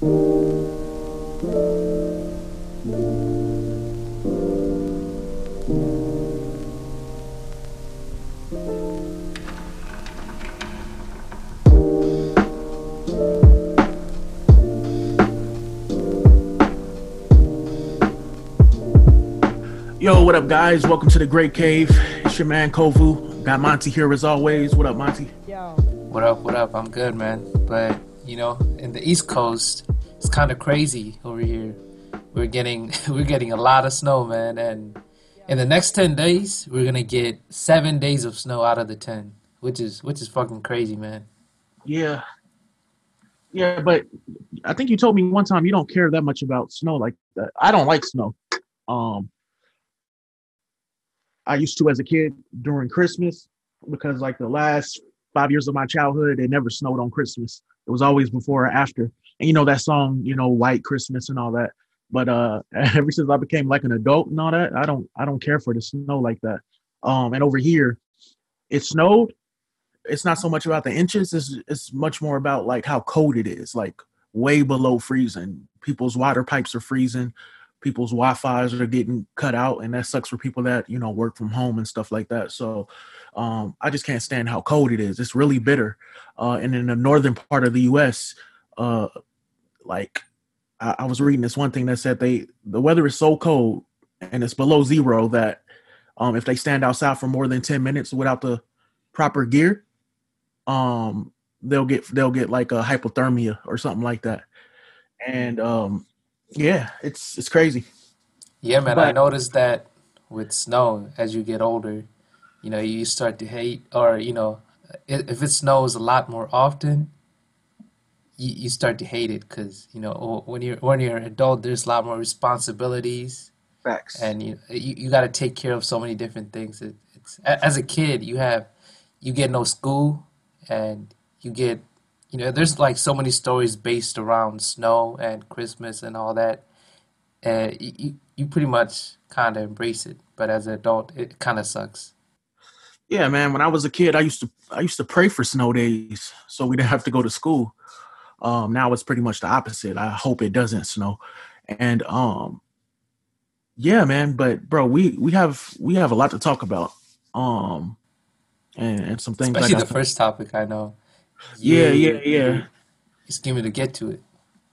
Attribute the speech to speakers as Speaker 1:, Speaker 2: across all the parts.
Speaker 1: Yo, what up, guys? Welcome to the Grey Cave. It's your man Kovu. Got Monty here as always. What up, Monty?
Speaker 2: Yo.
Speaker 3: What up? What up? I'm good, man. But you know, in the East Coast, it's kind of crazy over here. We're getting we're getting a lot of snow, man, and in the next ten days, we're gonna get seven days of snow out of the ten, which is which is fucking crazy, man.
Speaker 1: Yeah. Yeah, but I think you told me one time you don't care that much about snow like that. I don't like snow. Um I used to as a kid during Christmas because like the last five years of my childhood, it never snowed on Christmas. It was always before or after. And you know that song, you know, White Christmas and all that. But uh ever since I became like an adult and all that, I don't I don't care for the snow like that. Um and over here, it snowed. It's not so much about the inches, it's it's much more about like how cold it is, like way below freezing. People's water pipes are freezing people's Wi-Fi's are getting cut out, and that sucks for people that you know work from home and stuff like that. So um, I just can't stand how cold it is. It's really bitter. Uh, and in the northern part of the U.S., uh, like I, I was reading this one thing that said they the weather is so cold and it's below zero that um, if they stand outside for more than ten minutes without the proper gear, um, they'll get they'll get like a hypothermia or something like that. And um, yeah, it's it's crazy.
Speaker 3: Yeah, man. I noticed that with snow, as you get older, you know, you start to hate, or you know, if it snows a lot more often, you, you start to hate it because you know when you're when you're an adult, there's a lot more responsibilities
Speaker 1: facts.
Speaker 3: and you you, you got to take care of so many different things. It, it's as a kid, you have you get no school, and you get you know there's like so many stories based around snow and Christmas and all that. Uh, you you you pretty much kind of embrace it, but as an adult, it kind of sucks.
Speaker 1: Yeah, man. When I was a kid, I used to I used to pray for snow days so we didn't have to go to school. Um, now it's pretty much the opposite. I hope it doesn't snow. And um, yeah, man. But bro, we we have we have a lot to talk about. Um, and, and some things
Speaker 3: Especially the.
Speaker 1: To,
Speaker 3: first topic, I know
Speaker 1: yeah, yeah,
Speaker 3: you
Speaker 1: yeah.
Speaker 3: you scheming to get to it.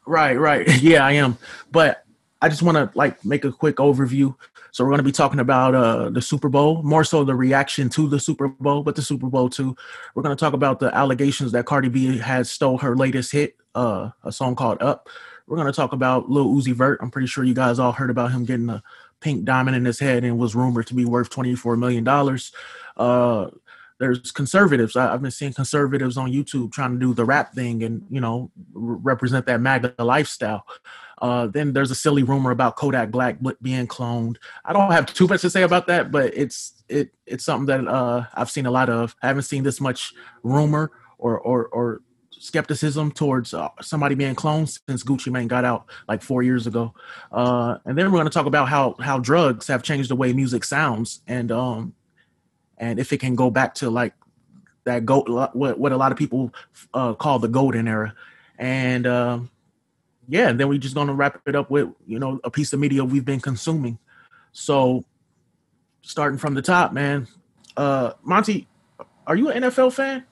Speaker 1: Right, right. Yeah, I am. But I just want to like make a quick overview. So we're going to be talking about uh the Super Bowl, more so the reaction to the Super Bowl, but the Super Bowl too. We're going to talk about the allegations that Cardi B has stole her latest hit, uh a song called Up. We're going to talk about Lil Uzi Vert. I'm pretty sure you guys all heard about him getting a pink diamond in his head and was rumored to be worth 24 million dollars. Uh there's conservatives. I, I've been seeing conservatives on YouTube trying to do the rap thing and you know represent that MAGA lifestyle. Uh, then there's a silly rumor about Kodak Black being cloned. I don't have too much to say about that, but it's it it's something that uh, I've seen a lot of. I haven't seen this much rumor or or or skepticism towards uh, somebody being cloned since Gucci Mane got out like four years ago. Uh, and then we're going to talk about how how drugs have changed the way music sounds and um and if it can go back to like that gold what what a lot of people uh, call the golden era and um yeah and then we're just gonna wrap it up with you know a piece of media we've been consuming so starting from the top man uh monty are you an nfl fan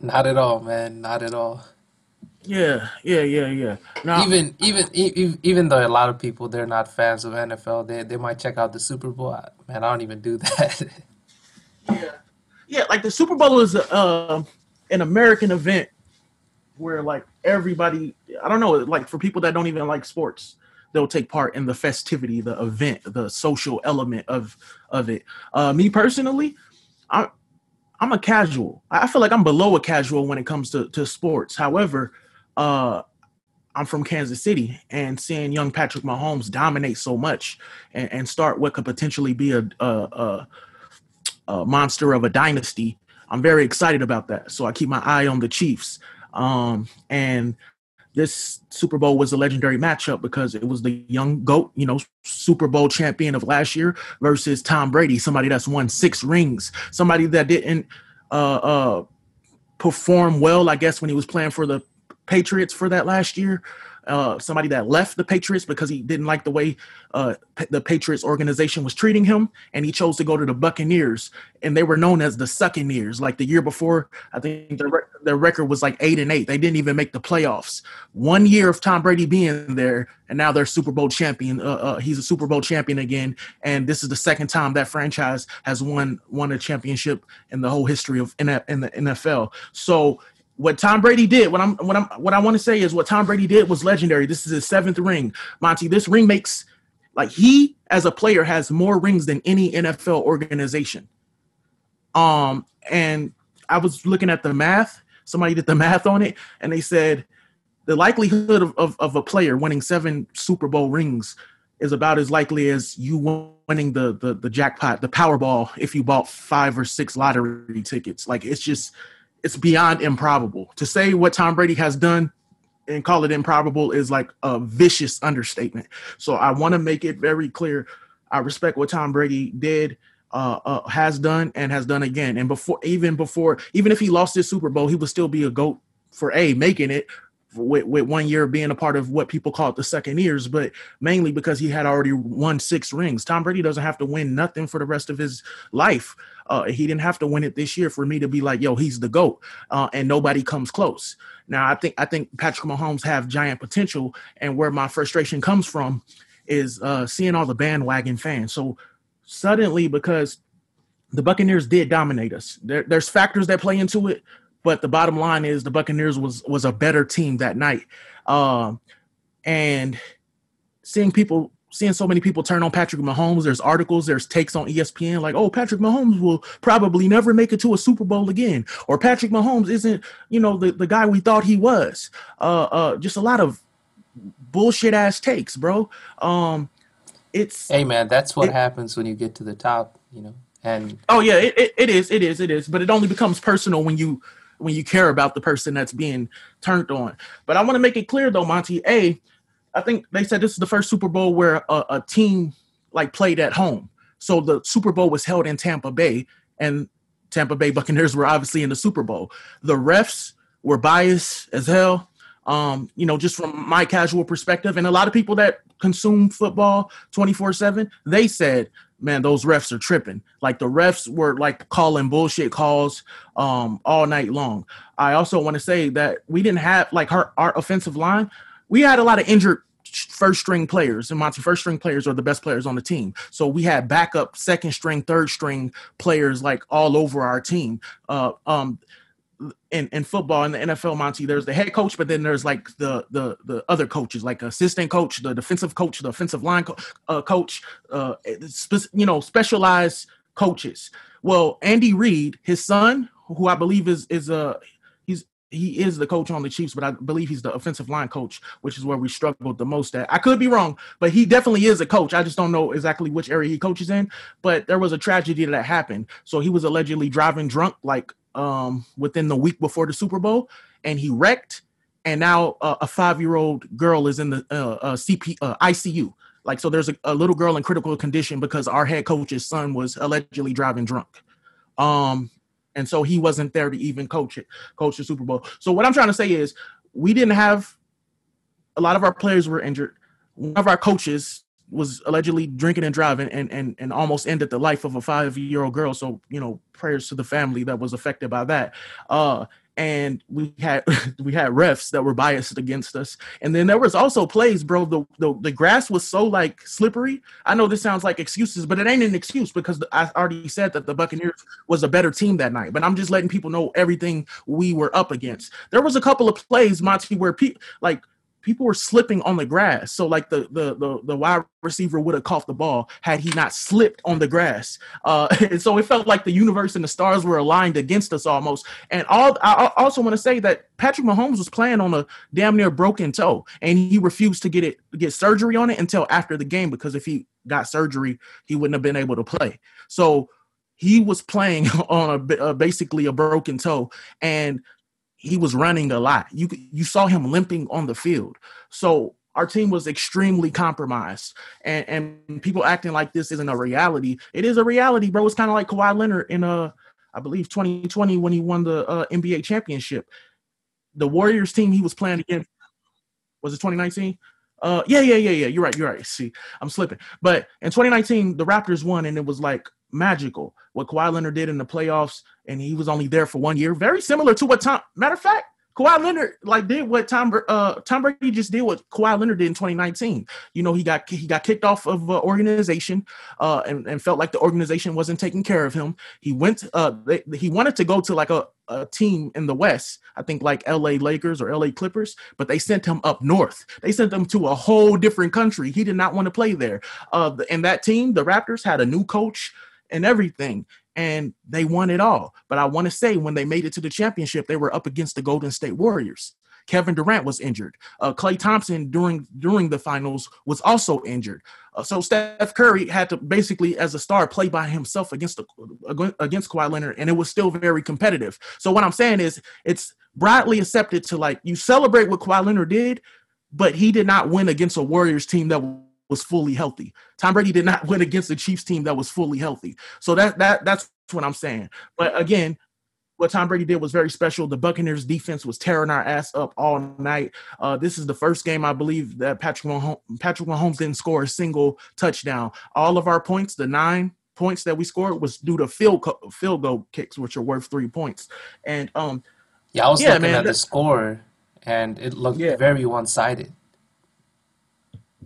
Speaker 3: Not at all, man. Not at all.
Speaker 1: Yeah yeah yeah yeah. Now
Speaker 3: Even even e- e- even though a lot of people they're not fans of NFL, they they might check out the Super Bowl. I- Man, I don't even do that.
Speaker 1: yeah. Yeah like the super bowl is uh, an american event where like everybody i don't know like for people that don't even like sports they'll take part in the festivity the event the social element of of it. Uh me personally i i'm a casual. I feel like i'm below a casual when it comes to to sports. However uh I'm from Kansas City, and seeing young Patrick Mahomes dominate so much and, and start what could potentially be a, a, a uh, monster of a dynasty. I'm very excited about that. So I keep my eye on the Chiefs. Um, and this Super Bowl was a legendary matchup because it was the young GOAT, you know, Super Bowl champion of last year versus Tom Brady, somebody that's won six rings, somebody that didn't uh, uh, perform well, I guess, when he was playing for the Patriots for that last year uh, somebody that left the Patriots because he didn't like the way uh, the Patriots organization was treating him, and he chose to go to the Buccaneers, and they were known as the Succaneers. Like the year before, I think their their record was like eight and eight. They didn't even make the playoffs. One year of Tom Brady being there, and now they're Super Bowl champion. Uh, uh he's a Super Bowl champion again, and this is the second time that franchise has won won a championship in the whole history of in the NFL. So what Tom Brady did, what I'm what I'm what I want to say is what Tom Brady did was legendary. This is his seventh ring. Monty, this ring makes like he as a player has more rings than any NFL organization. Um, and I was looking at the math, somebody did the math on it, and they said the likelihood of, of, of a player winning seven Super Bowl rings is about as likely as you winning the, the the jackpot, the Powerball, if you bought five or six lottery tickets. Like it's just it's beyond improbable. To say what Tom Brady has done and call it improbable is like a vicious understatement. So I want to make it very clear. I respect what Tom Brady did, uh, uh, has done, and has done again. And before, even before, even if he lost his Super Bowl, he would still be a goat for a making it. With, with one year being a part of what people call the second years, but mainly because he had already won six rings. Tom Brady doesn't have to win nothing for the rest of his life. Uh, he didn't have to win it this year for me to be like, yo, he's the goat, uh, and nobody comes close. Now, I think I think Patrick Mahomes have giant potential, and where my frustration comes from is uh, seeing all the bandwagon fans. So suddenly, because the Buccaneers did dominate us, there, there's factors that play into it, but the bottom line is the Buccaneers was was a better team that night, um, and seeing people seeing so many people turn on Patrick Mahomes. There's articles, there's takes on ESPN like, oh, Patrick Mahomes will probably never make it to a Super Bowl again, or Patrick Mahomes isn't, you know, the, the guy we thought he was. Uh, uh, just a lot of bullshit ass takes, bro. Um, it's
Speaker 3: hey man, that's what it, happens when you get to the top, you know. And
Speaker 1: oh yeah, it, it, it is, it is, it is. But it only becomes personal when you when you care about the person that's being turned on. But I want to make it clear though, Monty. A I think they said this is the first Super Bowl where a, a team like played at home. So the Super Bowl was held in Tampa Bay, and Tampa Bay Buccaneers were obviously in the Super Bowl. The refs were biased as hell. Um, you know, just from my casual perspective, and a lot of people that consume football 24 7, they said, man, those refs are tripping. Like the refs were like calling bullshit calls um, all night long. I also want to say that we didn't have like our, offensive line, we had a lot of injured first string players and Monty first string players are the best players on the team. So we had backup second string, third string players like all over our team. Uh, um, in, in football in the NFL, Monty, there's the head coach, but then there's like the the the other coaches, like assistant coach, the defensive coach, the offensive line co- uh, coach, uh, spe- you know, specialized coaches. Well, Andy Reid, his son, who I believe is is a he's he is the coach on the Chiefs, but I believe he's the offensive line coach, which is where we struggled the most at. I could be wrong, but he definitely is a coach. I just don't know exactly which area he coaches in. But there was a tragedy that happened. So he was allegedly driving drunk, like um, within the week before the Super Bowl, and he wrecked. And now uh, a five-year-old girl is in the uh, uh, CP uh, ICU. Like so, there's a, a little girl in critical condition because our head coach's son was allegedly driving drunk. Um, and so he wasn't there to even coach it, coach the Super Bowl. So what I'm trying to say is, we didn't have a lot of our players were injured. One of our coaches was allegedly drinking and driving and and and almost ended the life of a five year old girl. So you know, prayers to the family that was affected by that. Uh, and we had we had refs that were biased against us. And then there was also plays bro. The, the the grass was so like slippery. I know this sounds like excuses but it ain't an excuse because i already said that the buccaneers was a better team that night. But i'm just letting people know everything we were up against. There was a couple of plays monty where people like people were slipping on the grass. So like the the the, the wide receiver would have caught the ball had he not slipped on the grass. Uh, and so it felt like the universe and the stars were aligned against us almost. And all I also want to say that Patrick Mahomes was playing on a damn near broken toe, and he refused to get it get surgery on it until after the game because if he got surgery, he wouldn't have been able to play. So he was playing on a, a basically a broken toe, and he was running a lot. You you saw him limping on the field. So our team was extremely compromised, and and people acting like this isn't a reality. It is a reality, bro. It's kind of like Kawhi Leonard in a, I believe 2020 when he won the uh, NBA championship. the Warriors team he was playing against was it 2019? Uh, yeah, yeah, yeah, yeah. You're right. You're right. See, I'm slipping. But in 2019, the Raptors won, and it was like magical what Kawhi Leonard did in the playoffs, and he was only there for one year. Very similar to what Tom. Matter of fact, Kawhi Leonard like did what Tom uh Tom Brady just did what Kawhi Leonard did in 2019. You know, he got he got kicked off of uh, organization uh and, and felt like the organization wasn't taking care of him. He went uh they, he wanted to go to like a, a team in the West, I think like LA Lakers or LA Clippers, but they sent him up north. They sent him to a whole different country. He did not want to play there. Uh and that team, the Raptors had a new coach and everything and they won it all. But I want to say when they made it to the championship, they were up against the Golden State Warriors. Kevin Durant was injured. Uh, Klay Thompson during during the finals was also injured. Uh, so Steph Curry had to basically, as a star, play by himself against the, against Kawhi Leonard, and it was still very competitive. So what I'm saying is, it's broadly accepted to like you celebrate what Kawhi Leonard did, but he did not win against a Warriors team that was fully healthy. Tom Brady did not win against the Chiefs team that was fully healthy. So that that that's what I'm saying. But again, what Tom Brady did was very special. The Buccaneers defense was tearing our ass up all night. Uh, this is the first game I believe that Patrick Mahomes, Patrick Mahomes didn't score a single touchdown. All of our points, the nine points that we scored, was due to field field goal kicks, which are worth three points. And um,
Speaker 3: yeah, I was yeah, looking man, at the score, and it looked yeah. very one sided.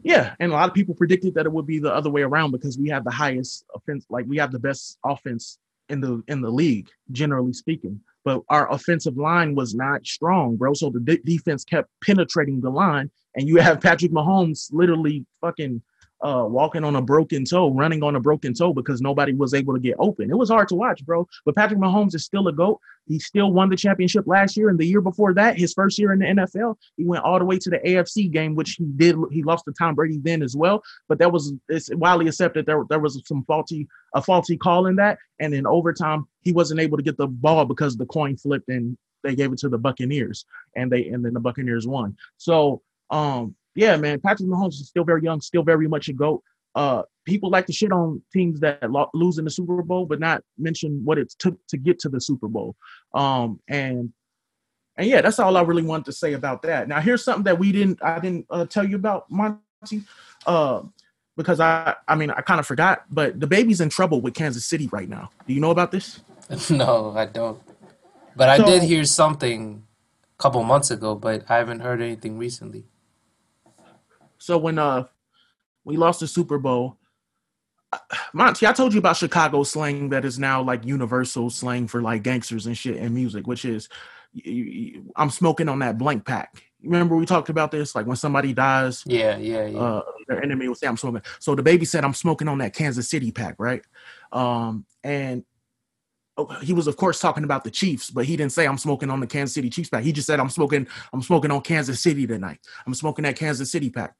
Speaker 1: Yeah, and a lot of people predicted that it would be the other way around because we have the highest offense, like we have the best offense in the in the league, generally speaking. But our offensive line was not strong, bro. So the de- defense kept penetrating the line, and you have Patrick Mahomes literally fucking uh, walking on a broken toe, running on a broken toe because nobody was able to get open. It was hard to watch, bro. But Patrick Mahomes is still a GOAT. He still won the championship last year. And the year before that, his first year in the NFL, he went all the way to the AFC game, which he did. He lost to Tom Brady then as well. But that was it's widely accepted there, there was some faulty, a faulty call in that. And in overtime, he wasn't able to get the ball because the coin flipped and they gave it to the Buccaneers. And they and then the Buccaneers won. So um yeah, man, Patrick Mahomes is still very young, still very much a goat. Uh, people like to shit on teams that lo- lose in the Super Bowl, but not mention what it took to get to the Super Bowl. Um, and and yeah, that's all I really wanted to say about that. Now, here's something that we didn't I didn't uh, tell you about Monty, uh, because I I mean I kind of forgot, but DaBaby's in trouble with Kansas City right now. Do you know about this?
Speaker 3: no, I don't. But so, I did hear something a couple months ago, but I haven't heard anything recently.
Speaker 1: So when uh we lost the Super Bowl, Monty, I told you about Chicago slang that is now like universal slang for like gangsters and shit and music, which is I'm smoking on that blank pack. Remember we talked about this, like when somebody dies,
Speaker 3: yeah, yeah, yeah. Uh,
Speaker 1: their enemy will say I'm smoking. So DaBaby said I'm smoking on that Kansas City pack, right? Um, and oh, he was of course talking about the Chiefs, but he didn't say I'm smoking on the Kansas City Chiefs pack. He just said I'm smoking, I'm smoking on Kansas City tonight. I'm smoking that Kansas City pack.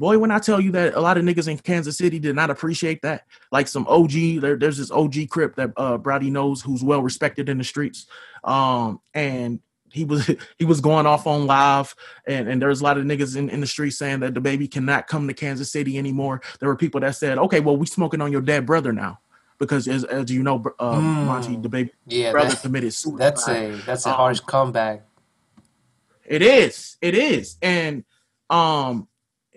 Speaker 1: Boy, when I tell you that a lot of niggas in Kansas City did not appreciate that, like some OG, there, there's this OG Crip that uh, Brady knows who's well respected in the streets, um, and he was he was going off on live, and and there's a lot of niggas in, in the street saying that DaBaby cannot come to Kansas City anymore. There were people that said, okay, well we smoking on your dead brother now because as, as you know, uh, mm. Monty DaBaby
Speaker 3: yeah,
Speaker 1: brother committed suicide.
Speaker 3: That's a that's a um, harsh comeback.
Speaker 1: It is, it is, and um,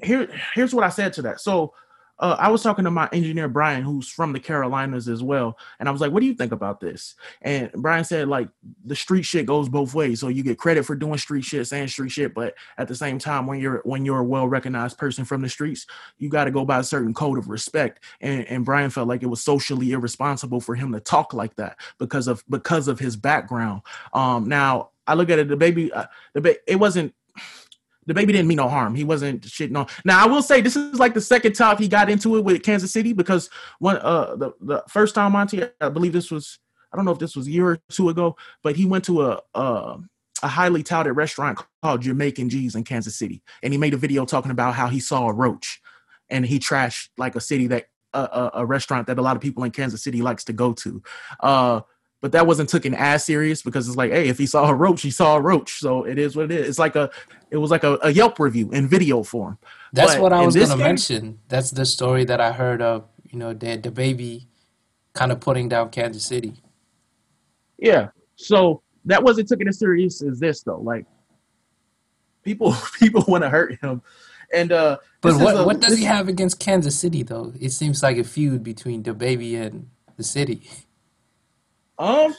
Speaker 1: here here's what I said to that. So uh, I was talking to my engineer Brian, who's from the Carolinas as well, and I was like, "What do you think about this?" And Brian said, "Like the street shit goes both ways. So you get credit for doing street shit, saying street shit, but at the same time, when you're when you're a well recognized person from the streets, you got to go by a certain code of respect." And, and Brian felt like it was socially irresponsible for him to talk like that because of because of his background. Um, now I look at it, DaBaby, uh, the ba- it wasn't DaBaby didn't mean no harm. He wasn't shitting on. Now I will say this is like the second time he got into it with Kansas City because one uh the, the first time Monty, I believe this was I don't know if this was a year or two ago, but he went to a uh a highly touted restaurant called Jamaican G's in Kansas City, and he made a video talking about how he saw a roach, and he trashed like a city that uh, a, a restaurant that a lot of people in Kansas City likes to go to. Uh, but that wasn't taken as serious because it's like, hey, if he saw a roach, he saw a roach. So it is what it is. It's like a, it was like a, a Yelp review in video form.
Speaker 3: That's but what I was going to mention. That's the story that I heard of. You know, DaBaby kind of putting down Kansas City.
Speaker 1: Yeah. So that wasn't taken as serious as this though. Like people people want to hurt him. And uh
Speaker 3: But what a, what does he have against Kansas City though? It seems like a feud between DaBaby and the city.
Speaker 1: Um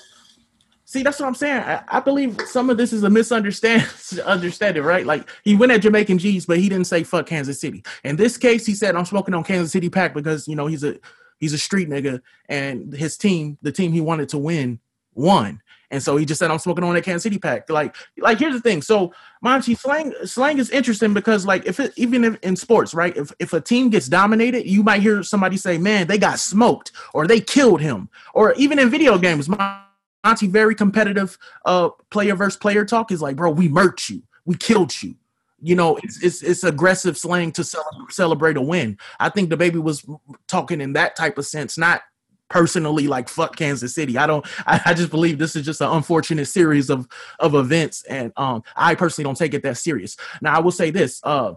Speaker 1: See, that's what I'm saying. I, I, believe some of this is a misunderstanding, understanding, right? Like he went at Jamaican G's, but he didn't say fuck Kansas City. In this case, he said I'm smoking on Kansas City Pack because you know he's a he's a street nigga, and his team, the team he wanted to win, won. And so he just said, I'm smoking on that Kansas City pack. Like, like here's the thing. So Monty, slang slang is interesting because like if it even if in sports, right? If if a team gets dominated, you might hear somebody say, Man, they got smoked, or they killed him. Or even in video games, Monty, very competitive uh player versus player talk is like, bro, we murked you, we killed you. You know, it's it's, it's aggressive slang to celebrate a win. I think DaBaby was talking in that type of sense, not personally like fuck Kansas City. I don't I, I, just believe this is just an unfortunate series of of events and um I personally don't take it that serious. Now I will say this, uh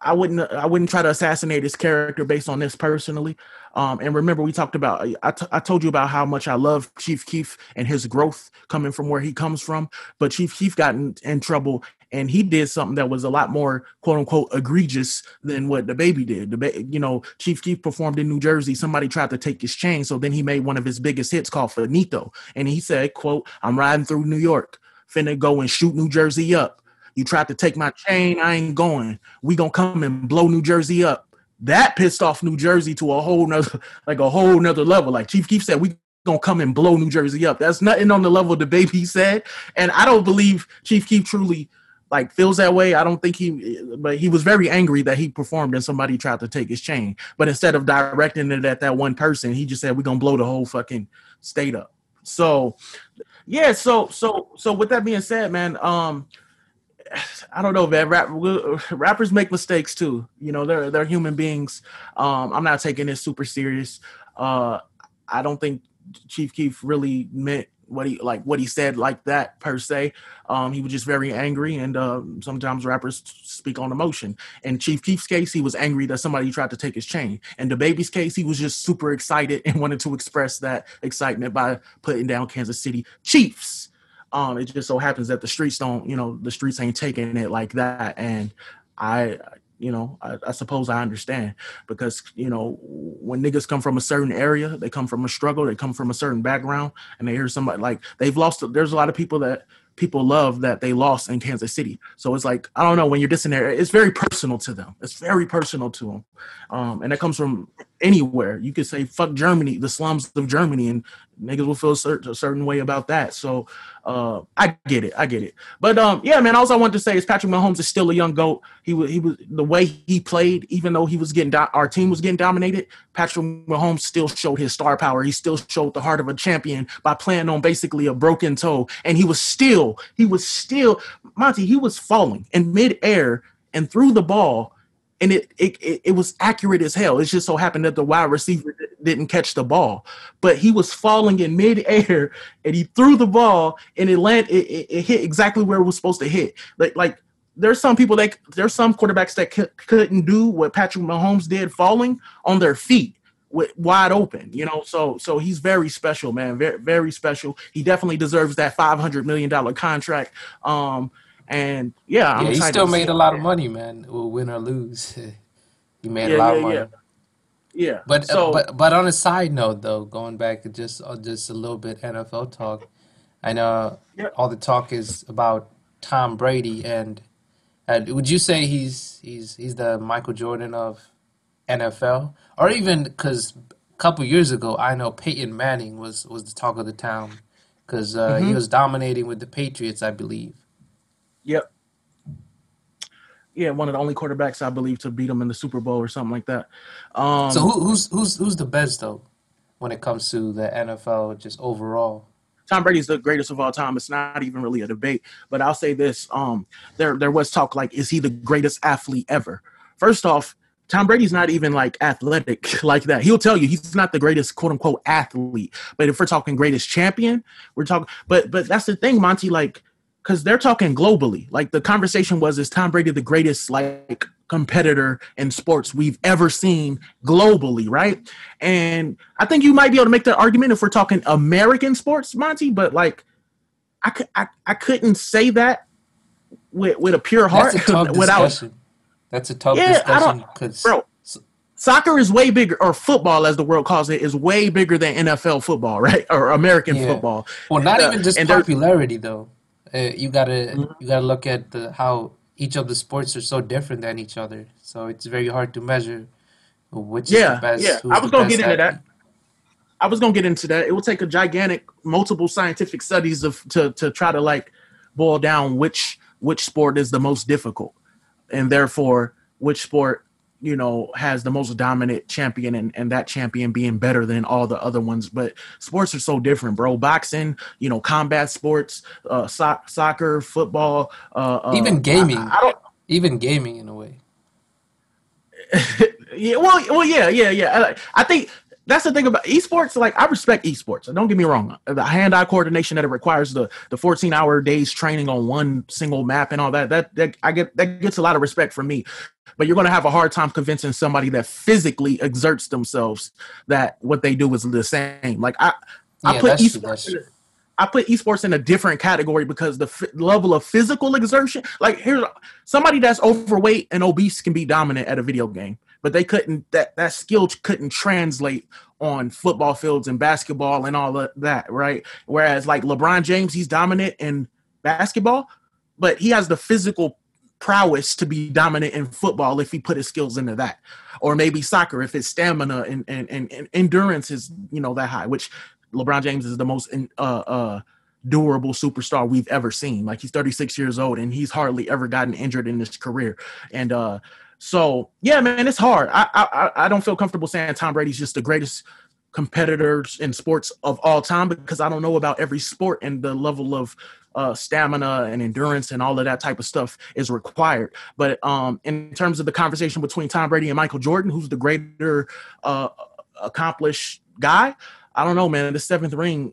Speaker 1: I, wouldn't I wouldn't try to assassinate his character based on this personally. Um, and remember, we talked about I, t- I told you about how much I love Chief Keef and his growth coming from where he comes from. But Chief Keef got in, in trouble and he did something that was a lot more quote unquote egregious than what DaBaby did. The ba- you know, Chief Keef performed in New Jersey. Somebody tried to take his chain, so then he made one of his biggest hits called Faneto, and he said, "quote I'm riding through New York, finna go and shoot New Jersey up. You tried to take my chain, I ain't going. We gonna come and blow New Jersey up." That pissed off New Jersey to a whole nother, like a whole nother level. Like Chief Keef said, we gonna come and blow New Jersey up. That's nothing on the level DaBaby said, and I don't believe Chief Keef truly like feels that way. I don't think he, but he was very angry that he performed and somebody tried to take his chain. But instead of directing it at that one person, he just said, "We're gonna blow the whole fucking state up." So, yeah. So, so, so with that being said, man, um, I don't know, man. Rap, rappers make mistakes too. You know, they're they're human beings. Um, I'm not taking this super serious. Uh, I don't think Chief Keef really meant what he like what he said like that per se. Um, he was just very angry, and uh, sometimes rappers speak on emotion. In Chief Keef's case, he was angry that somebody tried to take his chain. In DaBaby's case, he was just super excited and wanted to express that excitement by putting down Kansas City Chiefs. Um, it just so happens that the streets don't, you know, the streets ain't taking it like that, and I you know, I, I, suppose I understand because you know when niggas come from a certain area, they come from a struggle, they come from a certain background, and they hear somebody like they've lost. There's a lot of people that people love that they lost in Kansas City. So it's like I don't know when you're dissing there, it's very personal to them. It's very personal to them, um, and it comes from anywhere. You could say fuck Germany, the slums of Germany, and niggas will feel a certain, a certain way about that. So uh, I get it, I get it. But um, yeah, man. Also, I wanted to say is Patrick Mahomes is still a young goat. He was he was the way he played, even though he was getting do- our team was getting dominated. Patrick Mahomes still showed his star power. He still showed the heart of a champion by playing on basically a broken toe, and he was still he was still Monty. He was falling in midair and threw the ball and it, it it was accurate as hell. It just so happened that the wide receiver didn't catch the ball, but he was falling in midair, and he threw the ball, and it landed. It, it, it, hit exactly where it was supposed to hit. Like like there's some people that there's some quarterbacks that c- couldn't do what Patrick Mahomes did, falling on their feet with wide open. You know, so so he's very special, man. Very very special. He definitely deserves that five hundred million dollar contract. Um, and yeah,
Speaker 3: I'm yeah, he still made a lot of money, man. Win or lose, he made yeah, a lot yeah, of money.
Speaker 1: Yeah. Yeah,
Speaker 3: but so, uh, but but on a side note, though, going back just uh, just a little bit NFL talk, I know all the talk is about Tom Brady, and uh, would you say he's he's he's the Michael Jordan of NFL, or even because a couple years ago, I know Peyton Manning was was the talk of the town because uh, mm-hmm. he was dominating with the Patriots, I believe.
Speaker 1: Yep. Yeah, one of the only quarterbacks I believe to beat him in the Super Bowl or something like that. Um,
Speaker 3: so who, who's who's who's the best though, when it comes to the NFL just overall?
Speaker 1: Tom Brady's the greatest of all time. It's not even really a debate. But I'll say this: um, there there was talk like, is he the greatest athlete ever? First off, Tom Brady's not even like athletic like that. He'll tell you he's not the greatest quote unquote athlete. But if we're talking greatest champion, we're talking. But but that's the thing, Monty. Like because they're talking globally. Like the conversation was, is Tom Brady the greatest like competitor in sports we've ever seen globally, right? And I think you might be able to make that argument if we're talking American sports, Monty. But like, I could, I, I couldn't say that with with a pure heart
Speaker 3: That's a tough
Speaker 1: without
Speaker 3: discussion. That's a tough
Speaker 1: Yeah,
Speaker 3: discussion because
Speaker 1: bro. Soccer is way bigger, or football, as the world calls it, is way bigger than NFL football, right? Or American
Speaker 3: Yeah.
Speaker 1: football.
Speaker 3: well, not
Speaker 1: Uh,
Speaker 3: even just popularity though. Uh, you gotta
Speaker 1: Mm-hmm.
Speaker 3: you gotta look at the how each of the sports are so different than each other. So it's very hard to measure which is
Speaker 1: Yeah,
Speaker 3: the best.
Speaker 1: yeah. I was gonna get into that. I was gonna get into that. It will take a gigantic, multiple scientific studies of to to try to like boil down which which sport is the most difficult, and therefore which sport you know has the most dominant champion, and and that champion being better than all the other ones. But sports are so different, bro. Boxing, you know, combat sports, uh, so- soccer, football, uh, uh,
Speaker 3: Even gaming.
Speaker 1: I, I don't.
Speaker 3: Even gaming in a way.
Speaker 1: yeah, well, well, yeah, yeah, yeah. I, I think that's the thing about esports. Like, I respect esports. Don't get me wrong. Uh, the hand-eye coordination that it requires, the the 14-hour days training on one single map, and all that. That that I get that gets a lot of respect from me. But you're going to have a hard time convincing somebody that physically exerts themselves that what they do is the same. Like I, I put esports.
Speaker 3: that's
Speaker 1: in a-
Speaker 3: true.
Speaker 1: I put esports in a different category because the f- level of physical exertion, like here's somebody that's overweight and obese can be dominant at a video game, but they couldn't that that skill couldn't translate on football fields and basketball and all of that, right? Whereas like LeBron James, he's dominant in basketball, but he has the physical prowess to be dominant in football if he put his skills into that. Or maybe soccer if his stamina and, and, and, and endurance is you know that high which lebron james is the most in, uh, uh, durable superstar we've ever seen. Like he's 36 years old and he's hardly ever gotten injured in his career. And uh so yeah man it's hard i i, I don't feel comfortable saying tom brady's just the greatest competitors in sports of all time because i don't know about every sport and the level of uh, stamina and endurance and all of that type of stuff is required. But um, in terms of the conversation between Tom Brady and Michael Jordan, who's the greater uh, accomplished guy, I don't know, man. The seventh ring,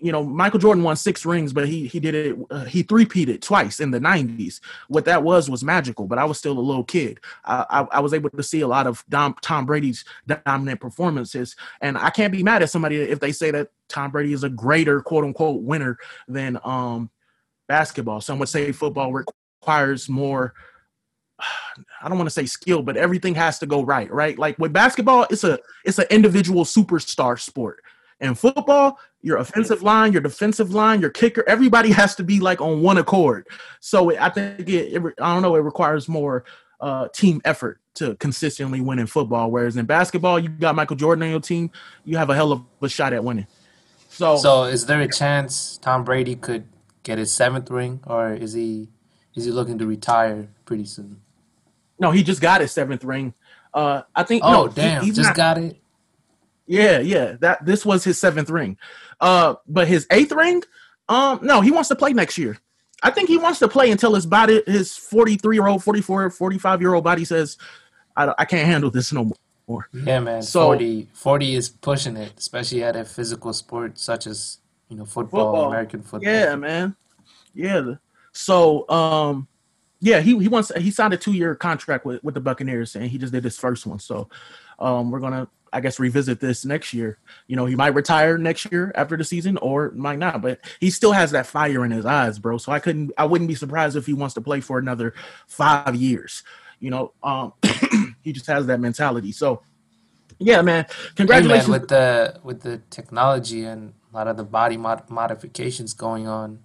Speaker 1: you know, Michael Jordan won six rings, but he he did it. Uh, he three-peated twice in the '90s. What that was was magical. But I was still a little kid. I, I, I was able to see a lot of Dom, Tom Brady's dominant performances, and I can't be mad at somebody if they say that Tom Brady is a greater quote unquote winner than um basketball. Some would say football requires more. I don't want to say skill, but everything has to go right, right? Like with basketball, it's a it's an individual superstar sport. And football, your offensive line, your defensive line, your kicker, everybody has to be like on one accord. So I think it, it I don't know, it requires more uh, team effort to consistently win in football. Whereas in basketball, you got Michael Jordan on your team, you have a hell of a shot at winning. So,
Speaker 3: So is there a chance Tom Brady could get his seventh ring, or is he is he looking to retire pretty soon?
Speaker 1: no, he just got his seventh ring. Uh, I think.
Speaker 3: Oh
Speaker 1: no, he-
Speaker 3: damn,
Speaker 1: he's
Speaker 3: just
Speaker 1: not-
Speaker 3: got it.
Speaker 1: Yeah, yeah. That this was his seventh ring. Uh, but his eighth ring, um, no, he wants to play next year. I think he wants to play until his body, his 43 year old, 44, 45 year old body says, I, I can't handle this no more.
Speaker 3: Yeah, man.
Speaker 1: So-
Speaker 3: 40, 40 is pushing it, especially at a physical sport such as you know football,
Speaker 1: Football.
Speaker 3: American football.
Speaker 1: Yeah, man. Yeah. So, um, yeah, he he wants he signed a two year contract with with the Buccaneers, and he just did his first one. So, um, we're gonna I guess revisit this next year. You know, he might retire next year after the season, or might not. But he still has that fire in his eyes, bro. So I couldn't I wouldn't be surprised if he wants to play for another five years. You know, um, he just has that mentality. So, yeah, man.
Speaker 3: Hey, man,
Speaker 1: Congratulations.
Speaker 3: with the with the technology and a lot of the body mod- modifications going on,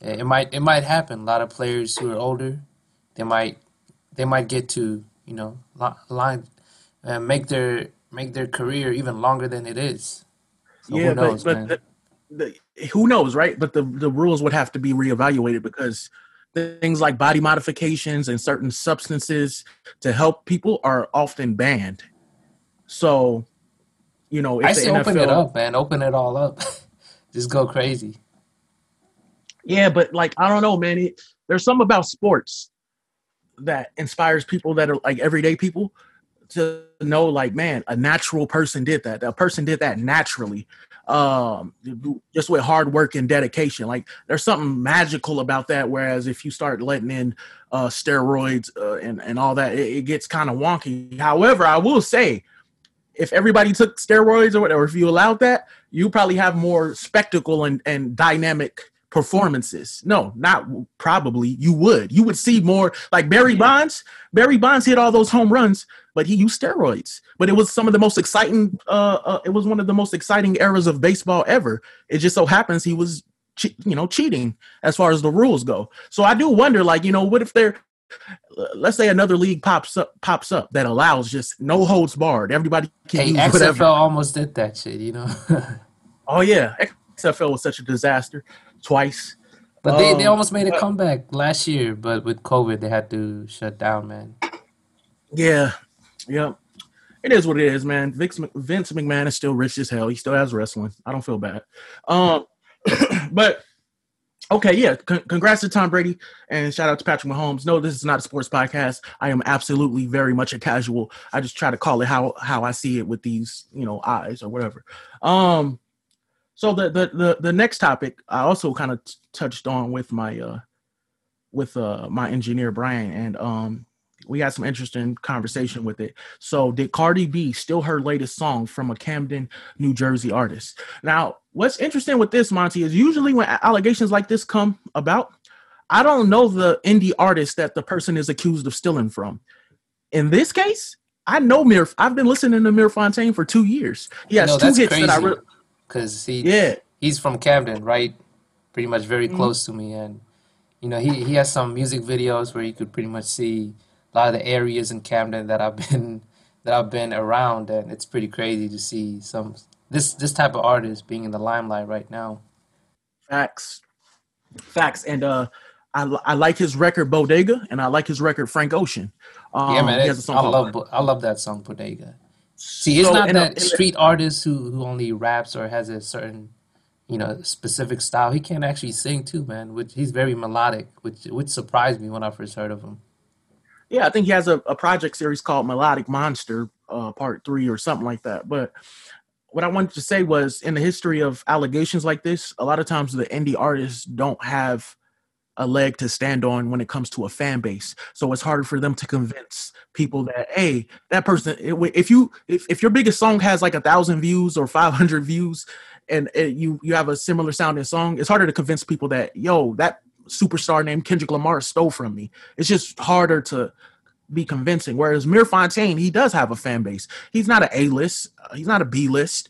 Speaker 3: it might it might happen. A lot of players who are older, they might they might get to you know line uh, make their make their career even longer than it is. So
Speaker 1: yeah,
Speaker 3: who knows,
Speaker 1: but, but the, the, who knows, right? But the the rules would have to be reevaluated because things like body modifications and certain substances to help people are often banned. So, you know, if
Speaker 3: I say open it up, man. Open it all up. Just go crazy.
Speaker 1: Yeah, but like I don't know, man. It, there's something about sports that inspires people that are like everyday people to know, like, man, a natural person did that. A person did that naturally, um, just with hard work and dedication. Like, there's something magical about that. Whereas if you start letting in uh, steroids uh, and and all that, it, it gets kind of wonky. However, I will say, if everybody took steroids or whatever, if you allowed that, you probably have more spectacle and and dynamic performances. No, not probably. You would. You would see more like Barry Bonds. Barry Bonds hit all those home runs, but he used steroids. But it was some of the most exciting. Uh, uh, it was one of the most exciting eras of baseball ever. It just so happens he was, che- you know, cheating as far as the rules go. So I do wonder, like, you know, what if they're let's say another league pops up pops up that allows just no holds barred. Everybody can
Speaker 3: Hey,
Speaker 1: use
Speaker 3: XFL
Speaker 1: whatever.
Speaker 3: almost did that shit, you know.
Speaker 1: Oh yeah, XFL was such a disaster twice.
Speaker 3: But they, they
Speaker 1: Um,
Speaker 3: almost made a comeback last year, but with COVID, they had to shut down, man.
Speaker 1: Yeah, yeah. It is what it is, man. Vince, McMahon is still rich as hell. He still has wrestling. I don't feel bad. Um, but okay, yeah. Con- congrats to Tom Brady and shout out to Patrick Mahomes. No, this is not a sports podcast. I am absolutely very much a casual. I just try to call it how how I see it with these you know eyes or whatever. Um, so the the the, the next topic I also kind of t- touched on with my uh with uh my engineer Brian and um we had some interesting conversation with it. So, did Cardi B steal her latest song from a Camden, New Jersey artist? Now, what's interesting with this, Monty, is usually when allegations like this come about, I don't know the indie artist that the person is accused of stealing from. In this case, I know Mir. I've been listening to Mir Fontane for two years. He has
Speaker 3: no,
Speaker 1: two hits
Speaker 3: crazy.
Speaker 1: that I really.
Speaker 3: Because he,
Speaker 1: Yeah,
Speaker 3: he's from Camden, right? Pretty much very
Speaker 1: Mhm.
Speaker 3: close to me. And, you know, he, he has some music videos where you could pretty much see a lot of the areas in Camden that I've been that I've been around. And it's pretty crazy to see some this this type of artist being in the limelight right now.
Speaker 1: facts, facts, and uh, I I like his record Bodega, and I like his record Frank Ocean. Um,
Speaker 3: yeah, man.
Speaker 1: he has a song
Speaker 3: I love I love that song Bodega. See, he's
Speaker 1: So,
Speaker 3: not
Speaker 1: uh,
Speaker 3: that
Speaker 1: and-
Speaker 3: street artist who who only raps or has a certain, you know, specific style. He can't actually sing too, man. Which he's very melodic, which which surprised me when I first heard of him.
Speaker 1: Yeah, I think he has a, a project series called Melodic Monster, uh, Part Three or something like that. But what I wanted to say was, in the history of allegations like this, a lot of times the indie artists don't have a leg to stand on when it comes to a fan base. So it's harder for them to convince people that, hey, that person. If you if, if your biggest song has like a thousand views or five hundred views, and uh, you you have a similar sounding song, it's harder to convince people that yo that superstar named Kendrick Lamar stole from me. It's just harder to be convincing. Whereas Mir Fontane, he does have a fan base. He's not an A list. Uh, he's not a B list.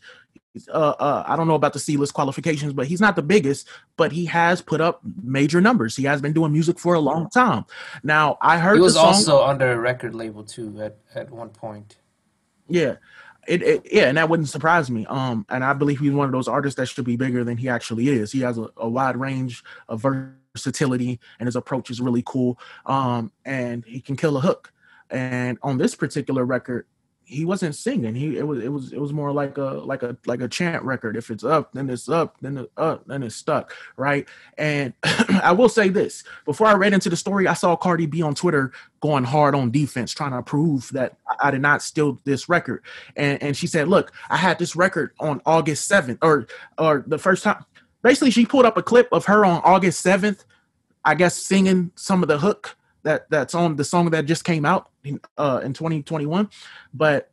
Speaker 1: Uh, uh, I don't know about the C list qualifications, but he's not the biggest. But he has put up major numbers. He has been doing music for a long time. Now I heard
Speaker 3: He was
Speaker 1: song.
Speaker 3: also under a record label too at at one point.
Speaker 1: Yeah. It, it yeah, and that wouldn't surprise me. Um, and I believe he's one of those artists that should be bigger than he actually is. He has a, a wide range of versatility, and his approach is really cool. Um, and he can kill a hook. And on this particular record, he wasn't singing. He it was it was it was more like a like a like a chant record. If it's up, then it's up, then it's up, then it's stuck, right? And I will say this: before I read into the story, I saw Cardi B on Twitter going hard on defense, trying to prove that I did not steal this record. And and she said, "Look, I had this record on August seventh, or or the first time." Basically, she pulled up a clip of her on August seventh, I guess, singing some of the hook that that's on the song that just came out in, uh, in 2021, but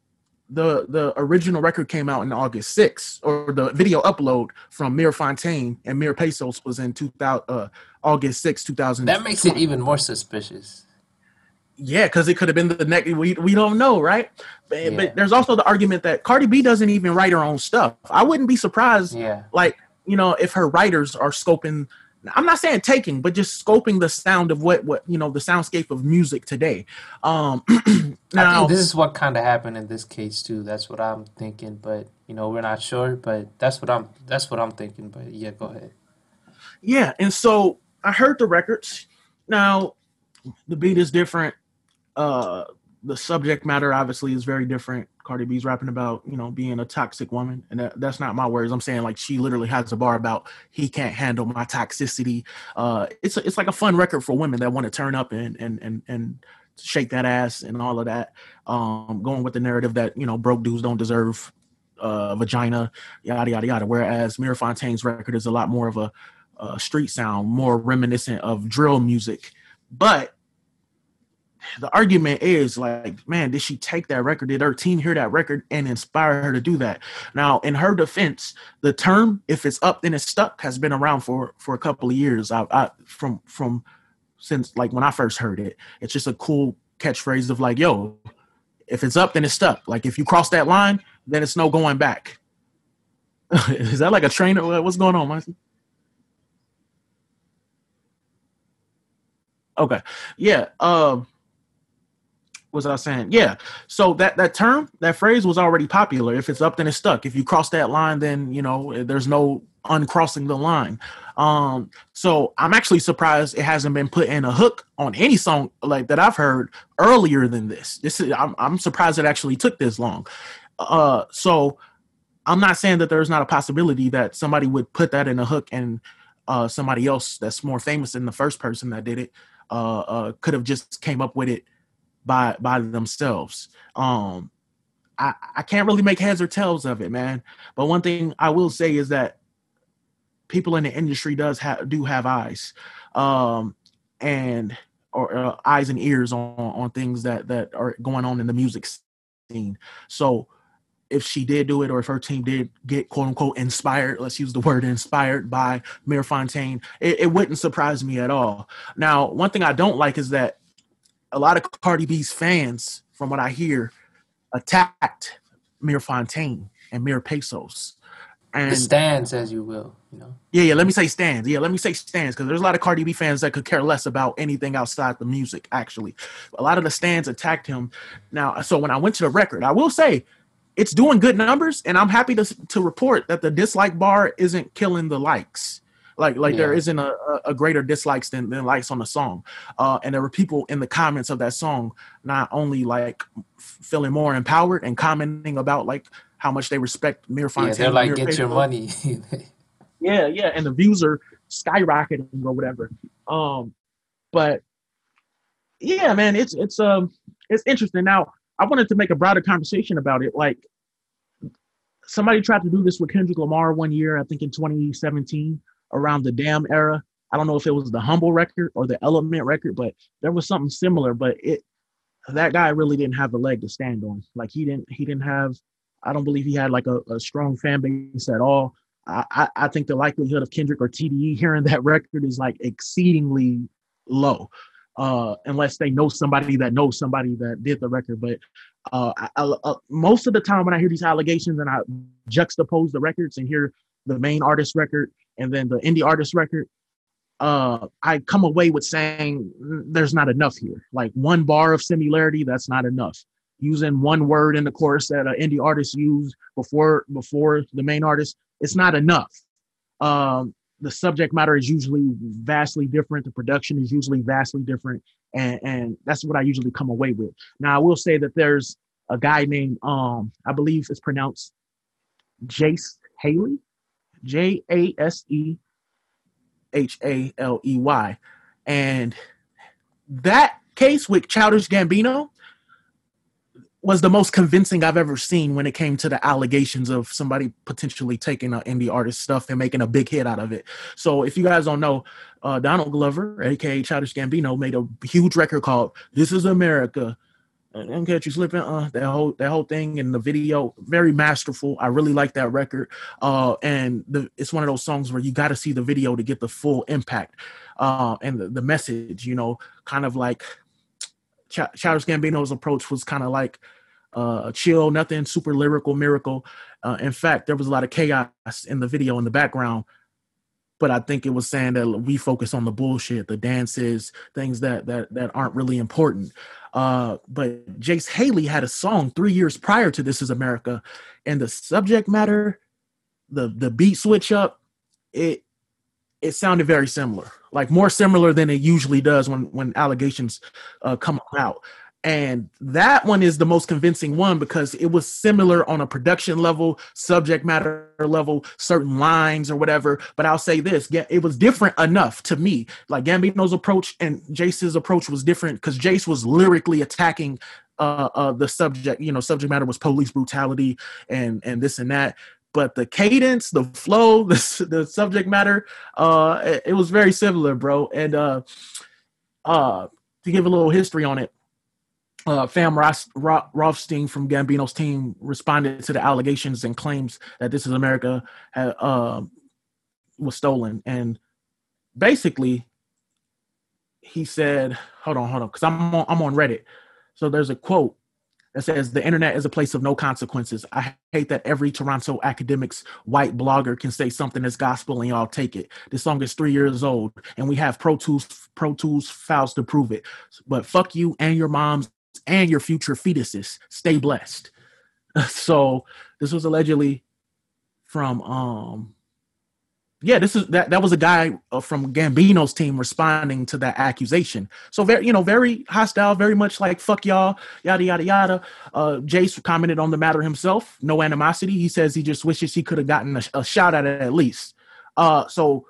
Speaker 1: the the original record came out in August 6th, or the video upload from Mir Fontane and Mir Pesos was in 2000 uh, August 6, 2000.
Speaker 3: That makes it even more suspicious.
Speaker 1: Yeah, because it could have been the next. We we don't know, right? But,
Speaker 3: Yeah.
Speaker 1: but there's also the argument that Cardi B doesn't even write her own stuff. I wouldn't be surprised
Speaker 3: Yeah.
Speaker 1: like you know if her writers are scoping i'm not saying taking but just scoping the sound of what what you know the soundscape of music today um
Speaker 3: I
Speaker 1: now
Speaker 3: think this is what kind of happened in this case too. That's what I'm thinking, but you know we're not sure. But that's what I'm that's what I'm thinking. But yeah, go ahead.
Speaker 1: yeah and so i heard the records now the beat is different uh the subject matter obviously is very different cardi b's rapping about you know being a toxic woman and that, that's not my words. I'm saying like she literally has a bar about he can't handle my toxicity. Uh it's a, it's like a fun record for women that want to turn up and and and and shake that ass and all of that um going with the narrative that you know broke dudes don't deserve uh vagina yada yada yada. Whereas Mira Fontane's record is a lot more of a uh, street sound, more reminiscent of drill music. But the argument is like, man, did she take that record? Did her team hear that record and inspire her to do that? Now, in her defense, the term "if it's up, then it's stuck" has been around for for a couple of years. I, I from from since like when I first heard it. It's just a cool catchphrase of like, yo, if it's up, then it's stuck. Like if you cross that line, then it's no going back. Is that like a trainer? What's going on? Okay. Yeah. Um was I saying? Yeah. So that that term, that phrase was already popular. If it's up, then it's stuck. If you cross that line, then you know there's no uncrossing the line. Um, so I'm actually surprised it hasn't been put in a hook on any song like that I've heard earlier than this. This is I'm I'm surprised it actually took this long. Uh, so I'm not saying that there's not a possibility that somebody would put that in a hook and uh, somebody else that's more famous than the first person that did it uh, uh, could have just came up with it by by themselves. Um, I, I can't really make heads or tails of it, man. But one thing I will say is that people in the industry does have do have eyes, um, and or uh, eyes and ears on on things that that are going on in the music scene. So if she did do it or if her team did get quote unquote inspired, let's use the word inspired by Mir Fontane, it, it, wouldn't surprise me at all. Now, one thing I don't like is that a lot of Cardi B's fans, from what I hear, attacked Mir Fontane and Mir Pesos.
Speaker 3: And the stands, as you will, you know.
Speaker 1: Yeah, yeah. Let me say stands. Yeah, let me say stands because there's a lot of Cardi B fans that could care less about anything outside the music. Actually, a lot of the stands attacked him. Now, so when I went to the record, I will say it's doing good numbers, and I'm happy to to report that the dislike bar isn't killing the likes. Like like yeah. there isn't a, a greater dislikes than, than likes on the song. Uh, and there were people in the comments of that song not only like feeling more empowered and commenting about like how much they respect Mir Fontane.
Speaker 3: Yeah, they're like, get your money.
Speaker 1: yeah, yeah, and the views are skyrocketing or whatever. Um, but yeah, man, it's it's um it's interesting. Now, I wanted to make a broader conversation about it. Like, somebody tried to do this with Kendrick Lamar one year, I think in 2017, around the Damn era. I don't know if it was the Humble record or the Element record, but there was something similar. But it that guy really didn't have a leg to stand on. Like he didn't he didn't have I don't believe he had like a, a strong fan base at all. I, I think the likelihood of Kendrick or TDE hearing that record is like exceedingly low, uh, unless they know somebody that knows somebody that did the record. But uh, I, I, uh, most of the time when I hear these allegations and I juxtapose the records and hear the main artist record and then the indie artist record, uh, I come away with saying mm, there's not enough here. Like one bar of similarity, that's not enough. Using one word in the chorus that an indie artist used before before the main artist it's not enough. Um, the subject matter is usually vastly different. The production is usually vastly different and, and that's what i usually come away with. Now i will say that there's a guy named um i believe it's pronounced jase haley j-a-s-e-h-a-l-e-y and that case with childish gambino was the most convincing I've ever seen when it came to the allegations of somebody potentially taking an indie artist stuff and making a big hit out of it. So if you guys don't know, uh, Donald Glover, aka Childish Gambino, made a huge record called "This Is America." And catch you slipping. Uh, that whole that whole thing in the video, very masterful. I really like that record. Uh, and the, it's one of those songs where you got to see the video to get the full impact. Uh, and the, the message, you know, kind of like Ch- Childish Gambino's approach was kind of like uh, chill, nothing super lyrical, miracle. Uh, in fact, there was a lot of chaos in the video in the background, but I think it was saying that we focus on the bullshit, the dances, things that that that aren't really important. Uh, but Jase Haley had a song three years prior to This Is America, and the subject matter, the the beat switch up, it it sounded very similar, like more similar than it usually does when when allegations uh, come out and that one is the most convincing one because it was similar on a production level subject matter level certain lines or whatever. But i'll say this it was different enough to me. Like gambino's approach and jase's approach was different because jase was lyrically attacking uh, uh, the subject you know subject matter was police brutality and and this and that. But the cadence the flow the, the subject matter uh it, it was very similar bro. And uh uh to give a little history on it uh, Fam Rothstein from Gambino's team responded to the allegations and claims that This Is America had, uh, was stolen. And basically, he said, "Hold on, hold on," because I'm on, I'm on Reddit. So there's a quote that says, "The internet is a place of no consequences. I hate that every Toronto academics white blogger can say something that's gospel and y'all take it. This song is three years old, and we have Pro Tools Pro Tools files to prove it. But fuck you and your moms and your future fetuses. Stay blessed." so this was allegedly from um yeah, this is that that was a guy uh, from Gambino's team responding to that accusation. So very, you know, very hostile, very much like fuck y'all, yada yada yada. Uh, Jase commented on the matter himself, no animosity. He says he just wishes he could have gotten a, a, shot at it at least. Uh, so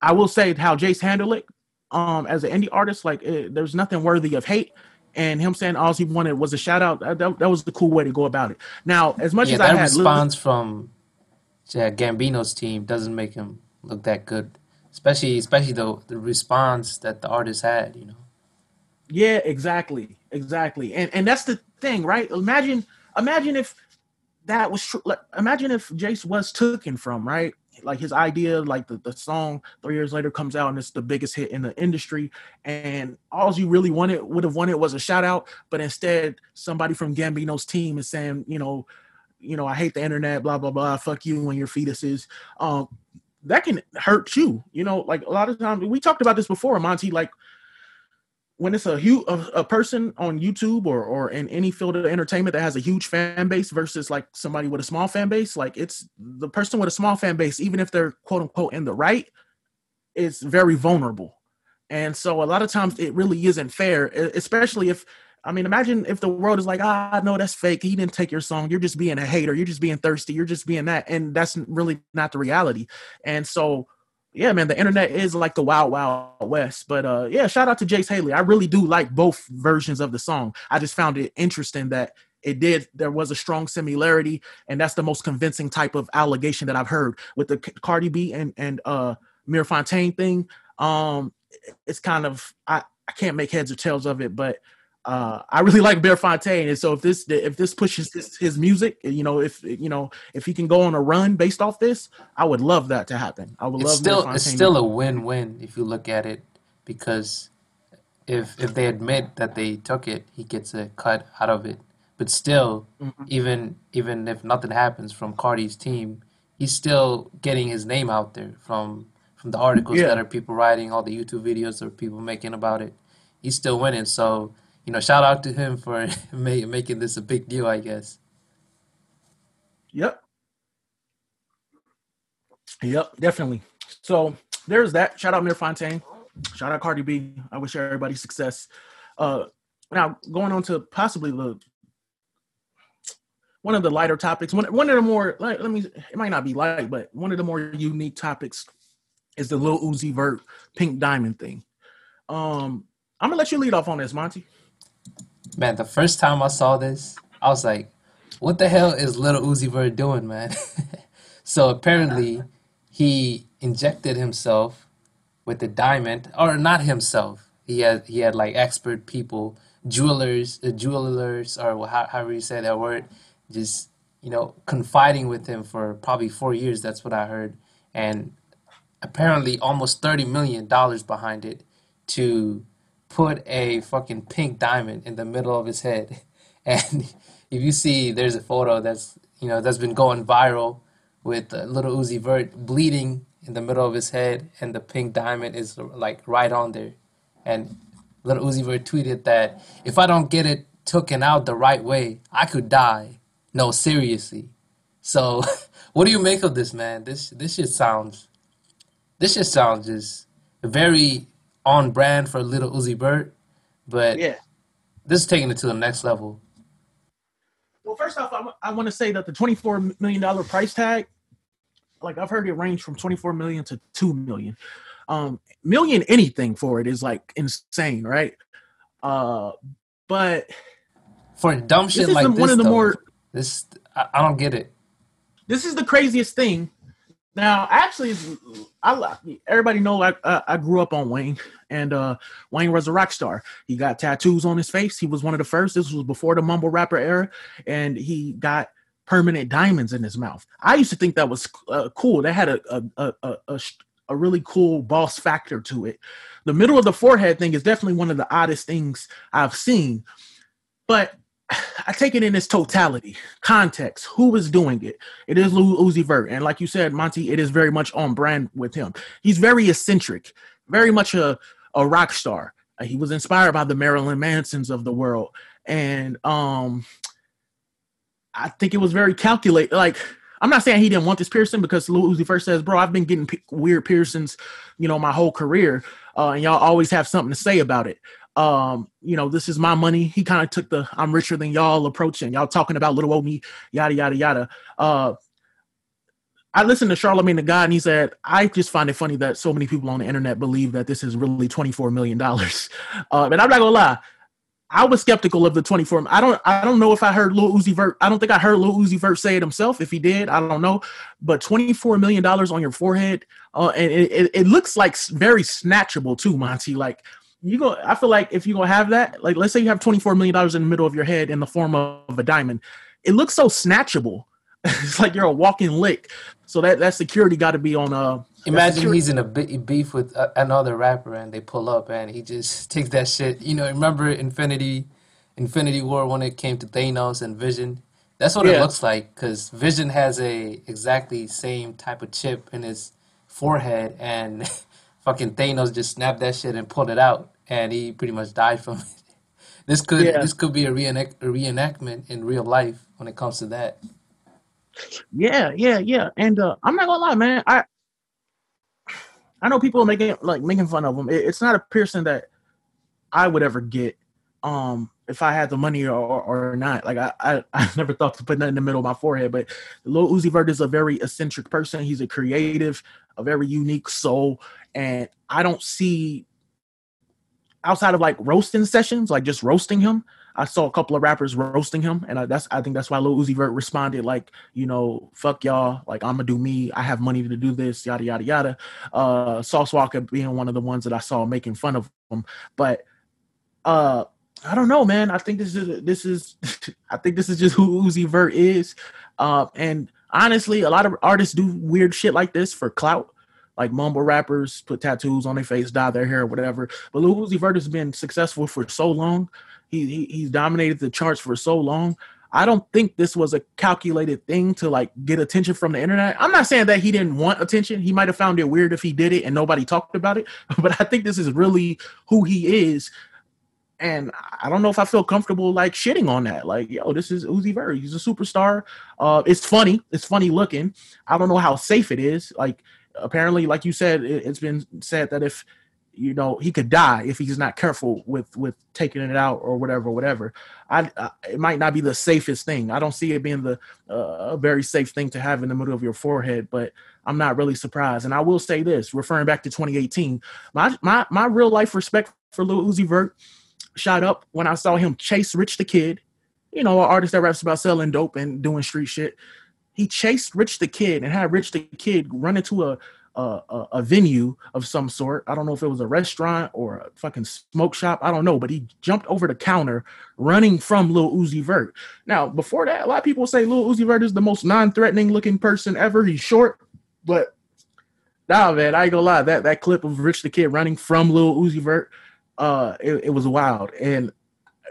Speaker 1: I will say how Jase handled it. Um, as an indie artist, like it, eh, there's nothing worthy of hate. And him saying all he wanted was a shout out. That, that was the cool way to go about it. Now, as much
Speaker 3: yeah,
Speaker 1: as
Speaker 3: I
Speaker 1: had
Speaker 3: response from yeah, Gambino's team doesn't make him look that good, especially especially the the response that the artist had. You know.
Speaker 1: Yeah, exactly, exactly, and and that's the thing, right? Imagine, imagine if that was true. Like, imagine if Jase was taken from right, like his idea, like the, the song three years later comes out and it's the biggest hit in the industry, and all you really wanted would have wanted was a shout out, but instead somebody from Gambino's team is saying, you know, you know, I hate the internet, blah blah blah. Fuck you and your fetuses. Um, that can hurt you. You know, like a lot of times we talked about this before, Monty. Like when it's a huge a, a, person on YouTube or or in any field of entertainment that has a huge fan base versus like somebody with a small fan base, like it's the person with a small fan base, even if they're quote unquote in the right, is very vulnerable. And so a lot of times it really isn't fair, especially if I mean, imagine if the world is like, ah, no, that's fake. He didn't take your song. You're just being a hater. You're just being thirsty. You're just being that. And that's really not the reality. And so, yeah, man, the internet is like the wild, wild west. But uh, yeah, shout out to Jase Haley. I really do like both versions of the song. I just found it interesting that it did there was a strong similarity and that's the most convincing type of allegation that i've heard with the cardi b and and uh Mir fontane thing um it's kind of i i can't make heads or tails of it but uh, I really like Bear Fontane, and so if this if this pushes his, his, music, you know, if you know if he can go on a run based off this, I would love that to happen. I would
Speaker 3: it's
Speaker 1: love.
Speaker 3: Still, it's still a win win if you look at it, because if if they admit that they took it, he gets a cut out of it. But still, mm-hmm. even even if nothing happens from Cardi's team, he's still getting his name out there from from the articles yeah. that are people writing, all the YouTube videos or people making about it. He's still winning, so you know, shout out to him for making this a big deal, I guess.
Speaker 1: Yep. Yep, definitely. So there's that. Shout out Mir Fontane. Shout out Cardi B. I wish everybody success. Uh now going on to possibly the one of the lighter topics. One one of the more like, let me it might not be light, but one of the more unique topics is the Lil Uzi Vert Pink Diamond thing. Um, I'm gonna let you lead off on this, Monty.
Speaker 3: Man, the first time I saw this, I was like, what the hell is little Uzi Vert doing, man? so apparently he injected himself with the diamond, or not himself. He had he had like expert people, jewelers, uh, jewelers, or how, however you say that word, just you know confiding with him for probably four years. That's what I heard, and apparently almost thirty million dollars behind it to put a fucking pink diamond in the middle of his head. And if you see, there's a photo that's you know that's been going viral with uh, little Uzi Vert bleeding in the middle of his head, and the pink diamond is like right on there. And little Uzi Vert tweeted that if I don't get it taken out the right way, I could die. No, seriously. So, what do you make of this, man? This this shit sounds, this just sounds just very on brand for Little Uzi Vert, but
Speaker 1: yeah,
Speaker 3: this is taking it to the next level.
Speaker 1: Well, first off, I, I want to say that the twenty-four million dollar price tag, like I've heard it range from twenty-four million to two million. Um, million anything for it is like insane, right? Uh, but
Speaker 3: for dumb shit like this, one of the though, more this I, I don't get it.
Speaker 1: This is the craziest thing Now, actually, I everybody know I I grew up on Wayne, and uh, Wayne was a rock star. He got tattoos on his face. He was one of the first. This was before the mumble rapper era, and he got permanent diamonds in his mouth. I used to think that was uh, cool. That had a a, a a, a a really cool boss factor to it. The middle of the forehead thing is definitely one of the oddest things I've seen, but I take it in its totality, context, who is doing it. It is Lil Uzi Vert, and like you said, Monty, it is very much on brand with him. He's very eccentric, very much a a rock star. He was inspired by the Marilyn Mansons of the world, and um, I think it was very calculated. Like I'm not saying he didn't want this piercing because Lil Uzi Vert says, "Bro, I've been getting p- weird piercings, you know, my whole career, uh, and y'all always have something to say about it." Um, you know, this is my money. He kind of took the I'm richer than y'all approach, and y'all talking about little old me, yada yada yada. Uh, I listened to Charlemagne the God, and he said, "I just find it funny that so many people on the internet believe that this is really 24 million dollars." Uh, and I'm not gonna lie, I was skeptical of the 24. I don't, I don't know if I heard Lil Uzi Vert. I don't think I heard Lil Uzi Vert say it himself. If he did, I don't know. But 24 million dollars on your forehead, uh, and it, it looks like very snatchable too, Monty. Like you go i feel like if you're gonna have that like let's say you have 24 million dollars in the middle of your head in the form of a diamond it looks so snatchable. It's like you're a walking lick. So that that security got to be on uh
Speaker 3: imagine he's in a beef with another rapper and they pull up and he just takes that shit. You know remember infinity infinity war when it came to thanos and vision? That's what yeah. it looks like because vision has a exactly same type of chip in his forehead and fucking Thanos just snapped that shit and pulled it out and he pretty much died from it. This could yeah. this could be a, reenact, a reenactment in real life when it comes to that.
Speaker 1: Yeah, yeah, yeah. And uh, I'm not gonna lie, man. I I know people are making like making fun of him. It, it's not a piercing that I would ever get. Um, if I had the money or, or, or not. Like I, I, I never thought to put that in the middle of my forehead. But Lil Uzi Vert is a very eccentric person. He's a creative, a very unique soul, and I don't see outside of like roasting sessions, like just roasting him. I saw a couple of rappers roasting him, and I, that's I think that's why Lil Uzi Vert responded like, you know, fuck y'all, like I'm gonna do me. I have money to do this, yada yada yada. Uh, Sauce Walka being one of the ones that I saw making fun of him, but uh, I don't know, man. I think this is this is I think this is just who Uzi Vert is. Uh, and honestly, a lot of artists do weird shit like this for clout like mumble rappers put tattoos on their face, dye their hair, whatever. But Lil Uzi Vert has been successful for so long. He, he he's dominated the charts for so long. I don't think this was a calculated thing to like get attention from the internet. I'm not saying that he didn't want attention. He might have found it weird if he did it and nobody talked about it. But I think this is really who he is. And I don't know if I feel comfortable like shitting on that. Like, yo, this is Uzi Vert. He's a superstar. Uh, it's funny. It's funny looking. I don't know how safe it is. Like, apparently, like you said, it, has been said that if you know he could die if he's not careful with with taking it out or whatever, whatever. I, I it might not be the safest thing. I don't see it being the uh, a very safe thing to have in the middle of your forehead, but I'm not really surprised. And I will say this, referring back to 2018, my my my real life respect for Lil Uzi Vert shot up when I saw him chase Rich the Kid, you know, an artist that raps about selling dope and doing street shit he chased Rich the Kid and had Rich the Kid run into a a, a venue of some sort. I don't know if it was a restaurant or a fucking smoke shop. I don't know, but he jumped over the counter running from Lil Uzi Vert. Now, before that, a lot of people say Lil Uzi Vert is the most non-threatening looking person ever. He's short, but nah, man, I ain't gonna lie. That that clip of Rich the Kid running from Lil Uzi Vert, uh, it, it was wild. And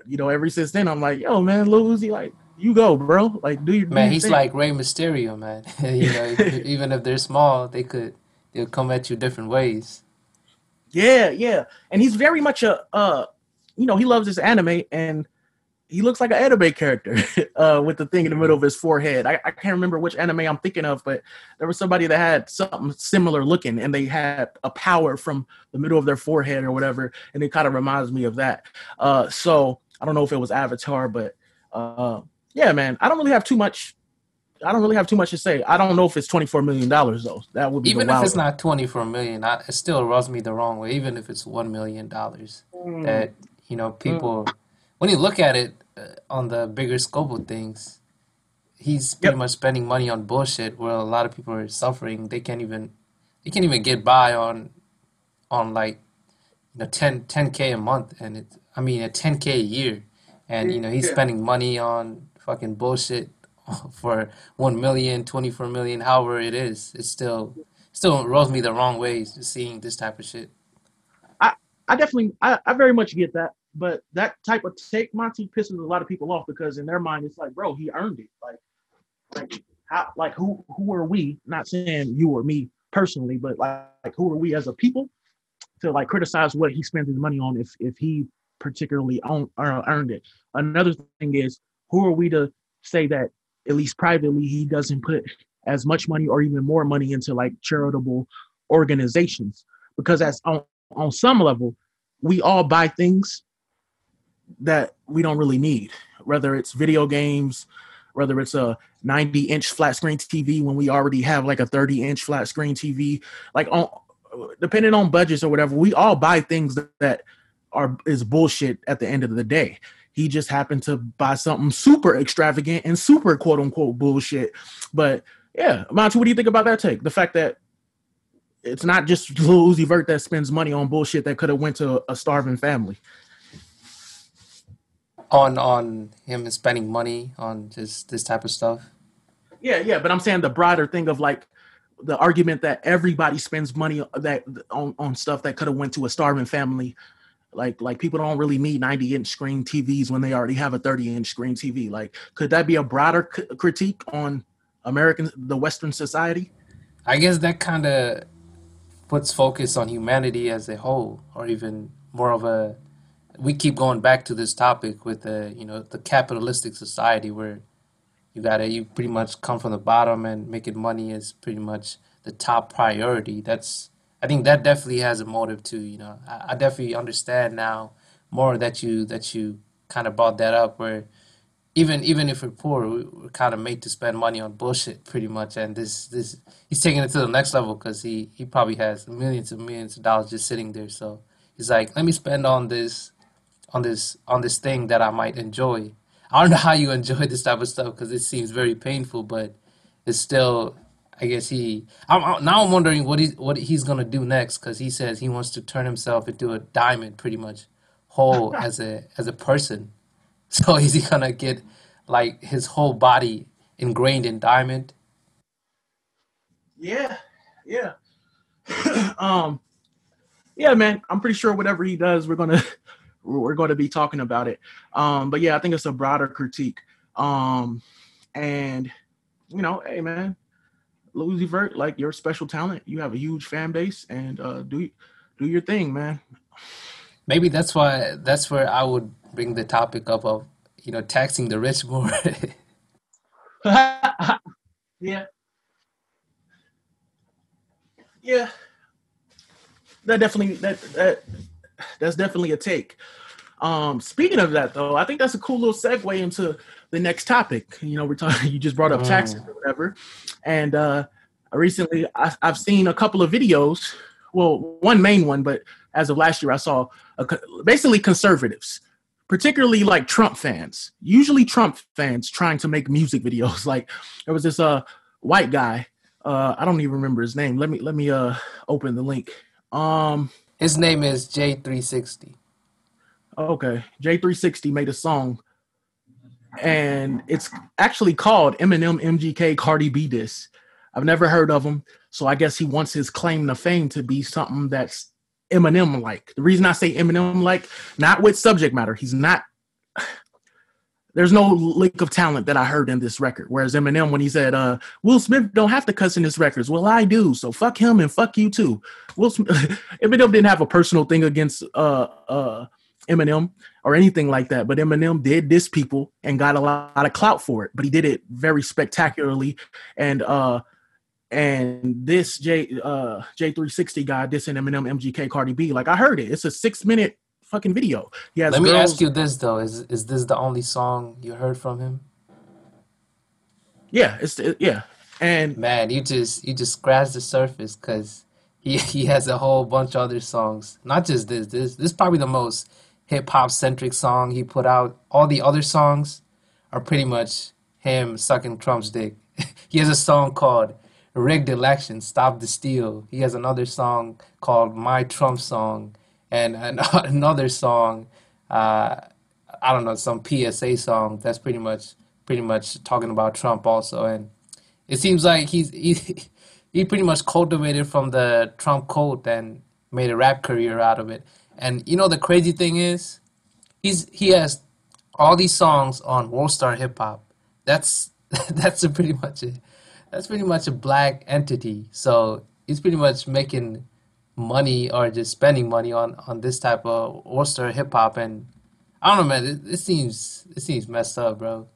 Speaker 1: you know, ever since then, I'm like, yo, man, Lil Uzi, like you go, bro. Like, do your
Speaker 3: man.
Speaker 1: Do
Speaker 3: he's
Speaker 1: thing.
Speaker 3: like Rey Mysterio, man. you know, even if they're small, they could they'll come at you different ways.
Speaker 1: Yeah, yeah, and he's very much a uh, you know, he loves his anime, and he looks like an anime character uh, with the thing in the middle of his forehead. I, I can't remember which anime I'm thinking of, but there was somebody that had something similar looking, and they had a power from the middle of their forehead or whatever, and it kind of reminds me of that. Uh, so I don't know if it was Avatar, but uh, yeah, man, I don't really have too much. I don't really have too much to say. I don't know if it's twenty four million dollars though. That would be
Speaker 3: even if it's not twenty four million. I, it still rubs me the wrong way. Even if it's one million dollars, mm. that you know people, mm. when you look at it uh, on the bigger scope of things, he's pretty
Speaker 1: Yep.
Speaker 3: much spending money on bullshit where a lot of people are suffering. They can't even they can't even get by on on like you know 10 10k a month and it I mean a 10k a year and you know he's
Speaker 1: Yeah.
Speaker 3: spending money on fucking bullshit for 1 million 24 million however it is it's still still rubs me the wrong way seeing this type of shit
Speaker 1: I, I definitely, I, I very much get that. But that type of take, Monty, pisses a lot of people off because in their mind, it's like, bro, he earned it. Like, like, how, like, who, who are we? Not saying you or me personally, but like, like, who are we as a people to like criticize what he spends his money on if if he particularly own, earned it? Another thing is, who are we to say that at least privately he doesn't put as much money or even more money into like charitable organizations? Because as on on some level, we all buy things that we don't really need, whether it's video games, whether it's a 90 inch flat screen TV when we already have like a 30 inch flat screen TV, like on depending on budgets or whatever, we all buy things that, that are is bullshit at the end of the day. He just happened to buy something super extravagant and super quote unquote bullshit. But yeah, Monty, what do you think about that take? The fact that it's not just Lil Uzi Vert that spends money on bullshit that could have went to a starving family.
Speaker 3: on on him spending money on just this type of stuff
Speaker 1: Yeah, yeah, but I'm saying the broader thing of like the argument that everybody spends money that on, on stuff that could have went to a starving family. Like like people don't really need 90 inch screen TVs when they already have a 30 inch screen TV. Like could that be a broader c- critique on American the Western society?
Speaker 3: I guess that kind of puts focus on humanity as a whole, or even more of a. We keep going back to this topic with the you know the capitalistic society where you gotta you pretty much come from the bottom and making money is pretty much the top priority. That's I think that definitely has a motive too. You know, I, I definitely understand now more that you that you kind of brought that up where even even if we're poor, we- we're kind of made to spend money on bullshit, pretty much. And this this he's taking it to the next level because he he probably has millions and millions of dollars just sitting there. So he's like, let me spend on this on this on this thing that I might enjoy. I don't know how you enjoy this type of stuff because it seems very painful, but it's still. I guess he. I'm, I'm- now I'm wondering what he's what he's gonna do next because he says he wants to turn himself into a diamond, pretty much whole as a as a person. So is he gonna get like his whole body ingrained in diamond?
Speaker 1: Yeah, yeah. um yeah, man. I'm pretty sure whatever he does, we're gonna we're gonna be talking about it. Um, but yeah, I think it's a broader critique. Um, and you know, hey man, Uzi Vert, like you're special talent. You have a huge fan base, and uh, do do your thing, man.
Speaker 3: Maybe that's why that's where I would bring the topic up of you know taxing the rich more.
Speaker 1: yeah, yeah. That definitely that that that's definitely a take. Um, speaking of that, though, I think that's a cool little segue into the next topic. You know, we're talking. You just brought up taxes or whatever, and uh, recently I, I've seen a couple of videos. Well, one main one, but as of last year, I saw a, basically conservatives, particularly like Trump fans. Usually, Trump fans trying to make music videos. Like there was this uh white guy. Uh, I don't even remember his name. Let me let me uh open the link. Um,
Speaker 3: His name is J360.
Speaker 1: Okay, J360 made a song, and it's actually called Eminem MGK Cardi B Diss. I've never heard of him, so I guess he wants his claim to fame to be something that's Eminem like. The reason I say Eminem like, not with subject matter, he's not. There's no lick of talent that I heard in this record. Whereas Eminem, when he said, uh, "Will Smith don't have to cuss in his records," well, I do. So fuck him and fuck you too. Will Smith, Eminem didn't have a personal thing against uh uh Eminem or anything like that. But Eminem did diss people and got a lot, of clout for it. But he did it very spectacularly. And uh and this J uh J360 guy dissing Eminem MGK Cardi B, like I heard it. It's a six minute fucking video. Yeah.
Speaker 3: Let me
Speaker 1: girls.
Speaker 3: ask you this though: is is this the only song you heard from him?
Speaker 1: Yeah, it's it, yeah. And
Speaker 3: Man, you just you just scratched the surface because he he has a whole bunch of other songs. Not just this. This this is probably the most hip hop centric song he put out. All the other songs are pretty much him sucking Trump's dick. he has a song called "Rigged Election, Stop the Steal." He has another song called "My Trump Song," and another song. Uh, I don't know some PSA song that's pretty much pretty much talking about Trump also, and it seems like he's he, he pretty much cultivated from the Trump cult and made a rap career out of it. And you know the crazy thing is, he's he has all these songs on World Star Hip Hop. That's that's pretty much a that's pretty much a black entity. So he's pretty much making money or just spending money on on this type of World Star hip hop and I don't know, man. It, it, seems it seems messed up, bro.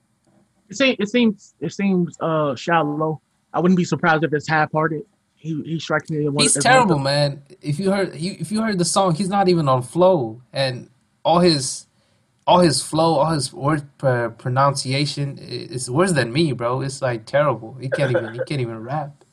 Speaker 1: It seems it seems it seems uh shallow. I wouldn't be surprised if it's half-hearted. He he strikes me.
Speaker 3: One, he's terrible, man. If you heard he, if you heard the song, he's not even on flow, and all his all his flow, all his word pronunciation is worse than me, bro. It's like terrible. He can't even he can't even rap.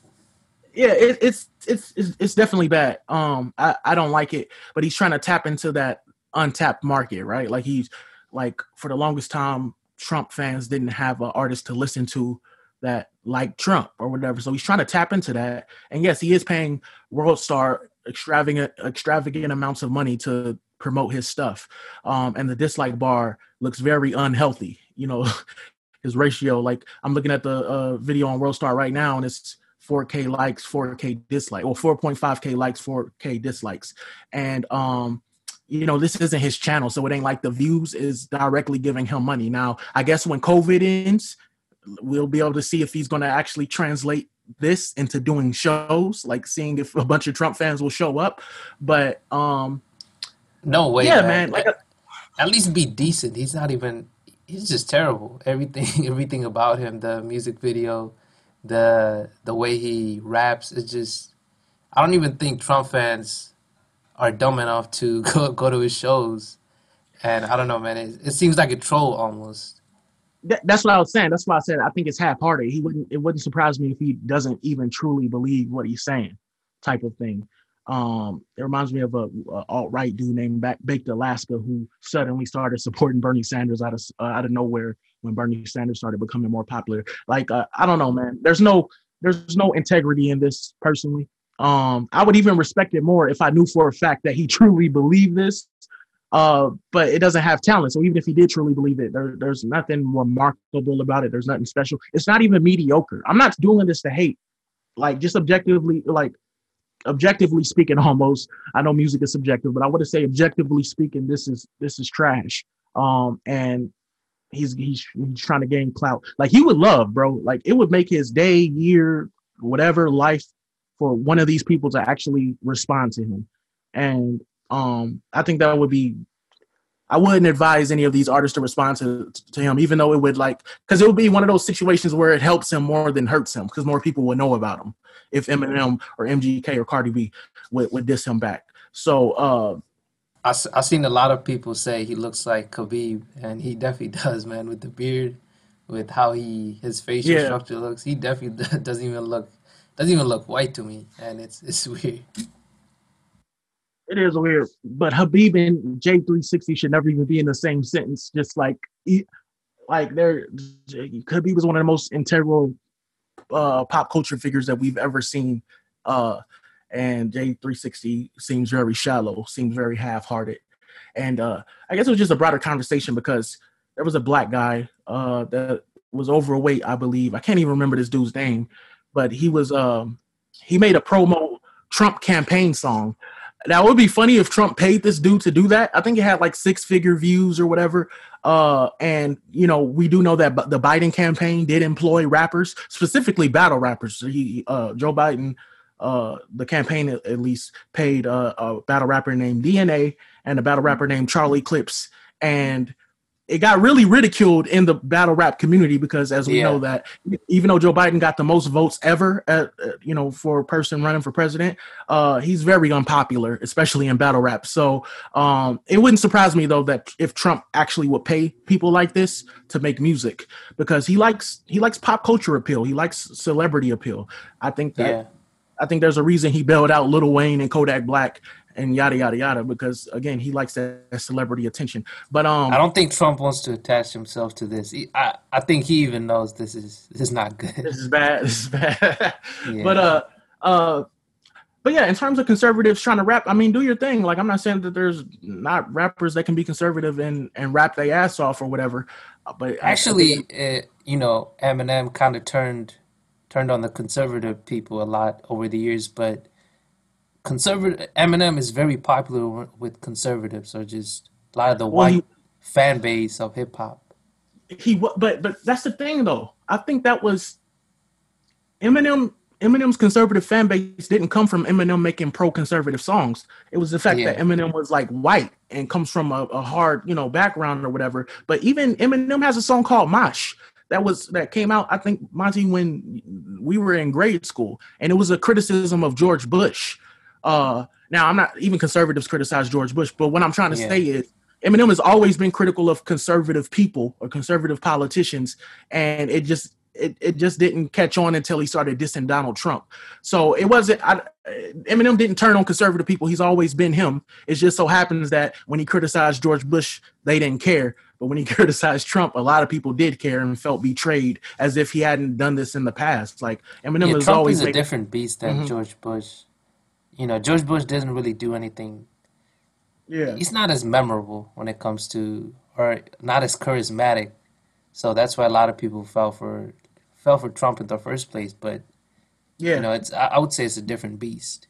Speaker 1: Yeah, it, it's, it's it's it's definitely bad. Um, I I don't like it, but he's trying to tap into that untapped market, right? Like he's like for the longest time, Trump fans didn't have an artist to listen to that like Trump or whatever. So he's trying to tap into that. And yes, he is paying World Star extravagant extravagant amounts of money to promote his stuff. Um, and the dislike bar looks very unhealthy. You know, his ratio. Like I'm looking at the uh, video on World Star right now, and it's 4K likes, 4K dislike, or 4.5K likes, 4K dislikes, and um, you know, this isn't his channel, so it ain't like the views is directly giving him money. Now, I guess when COVID ends, we'll be able to see if he's going to actually translate this into doing shows, like seeing if a bunch of Trump fans will show up. But um,
Speaker 3: no way, yeah, man. man. Like, at, least be decent. He's not even. He's just terrible. Everything, everything about him, the music video, the the way he raps, it's just. I don't even think Trump fans are dumb enough to go go to his shows. And I don't know, man. It, it seems like a troll almost.
Speaker 1: That, that's what I was saying. That's why I said I think it's half-hearted. He wouldn't. It wouldn't surprise me if he doesn't even truly believe what he's saying, type of thing. Um, it reminds me of a, a alt right dude named Baked Alaska who suddenly started supporting Bernie Sanders out of uh, out of nowhere when Bernie Sanders started becoming more popular. Like uh, I don't know, man. There's no there's no integrity in this personally. Um, I would even respect it more if I knew for a fact that he truly believed this. Uh, but it doesn't have talent. So even if he did truly believe it, there, there's nothing remarkable about it. There's nothing special. It's not even mediocre. I'm not doing this to hate. Like just objectively, like objectively speaking, almost. I know music is subjective, but I want to say objectively speaking, this is this is trash. Um, and he's he's he's trying to gain clout. Like he would love, bro. Like it would make his day, year, whatever life for one of these people to actually respond to him. And um, I think that would be I wouldn't advise any of these artists to respond to, to him, even though it would like, because it would be one of those situations where it helps him more than hurts him, because more people would know about him if Eminem or MGK or Cardi B would, would diss him back. So, uh,
Speaker 3: I I seen a lot of people say he looks like Khabib, and he definitely does, man, with the beard, with how he his facial yeah. structure looks. He definitely doesn't even look doesn't even look white to me, and it's it's weird.
Speaker 1: It is weird, but Khabib and J360 should never even be in the same sentence. Just like, like they're Khabib was one of the most integral uh, pop culture figures that we've ever seen, uh, and J360 seems very shallow, seems very half-hearted, and uh, I guess it was just a broader conversation because there was a black guy uh, that was overweight, I believe. I can't even remember this dude's name, but he was um, he made a promo Trump campaign song. That would be funny if Trump paid this dude to do that. I think it had like six figure views or whatever. Uh, and you know, we do know that the Biden campaign did employ rappers, specifically battle rappers. He, uh, Joe Biden, uh, the campaign at least paid uh, a battle rapper named DNA and a battle rapper named Charlie Clips, and it got really ridiculed in the battle rap community because as we yeah. know that even though Joe Biden got the most votes ever at, uh, you know for a person running for president uh, he's very unpopular especially in battle rap so um, it wouldn't surprise me though that if Trump actually would pay people like this to make music because he likes he likes pop culture appeal he likes celebrity appeal I think that yeah. I think there's a reason he bailed out Lil Wayne and Kodak Black and yada yada yada because again he likes that, that celebrity attention. But um,
Speaker 3: I don't think Trump wants to attach himself to this. He, I I think he even knows this is this is not good.
Speaker 1: This is bad. This is bad. yeah. But uh uh. But yeah, in terms of conservatives trying to rap, I mean, do your thing. Like, I'm not saying that there's not rappers that can be conservative and, and rap their ass off or whatever. Uh, but
Speaker 3: actually, it, you know, Eminem kind of turned turned on the conservative people a lot over the years, but conservative Eminem is very popular with conservatives or just a lot of the well, white he, fan base of hip hop.
Speaker 1: He but but that's the thing though. I think that was Eminem Eminem's conservative fan base didn't come from Eminem making pro-conservative songs. It was the fact yeah. that Eminem was like white and comes from a, a, hard, you know, background or whatever. But even Eminem has a song called Mosh that was that came out, I think, Monty, when we were in grade school, and it was a criticism of George Bush. Uh, now I'm not even conservatives criticize George Bush, but what I'm trying to yeah. say is Eminem has always been critical of conservative people or conservative politicians, and it just it, it just didn't catch on until he started dissing Donald Trump. So it wasn't I, Eminem didn't turn on conservative people. He's always been him. It just so happens that when he criticized George Bush, they didn't care. But when he criticized Trump, a lot of people did care and felt betrayed, as if he hadn't done this in the past. Like Eminem yeah,
Speaker 3: is Trump always is a making, different beast than mm-hmm. George Bush. You know, George Bush doesn't really do anything.
Speaker 1: Yeah,
Speaker 3: he's not as memorable when it comes to, or not as charismatic. So that's why a lot of people fell for fell for Trump in the first place. But yeah, you know, it's I would say it's a different beast.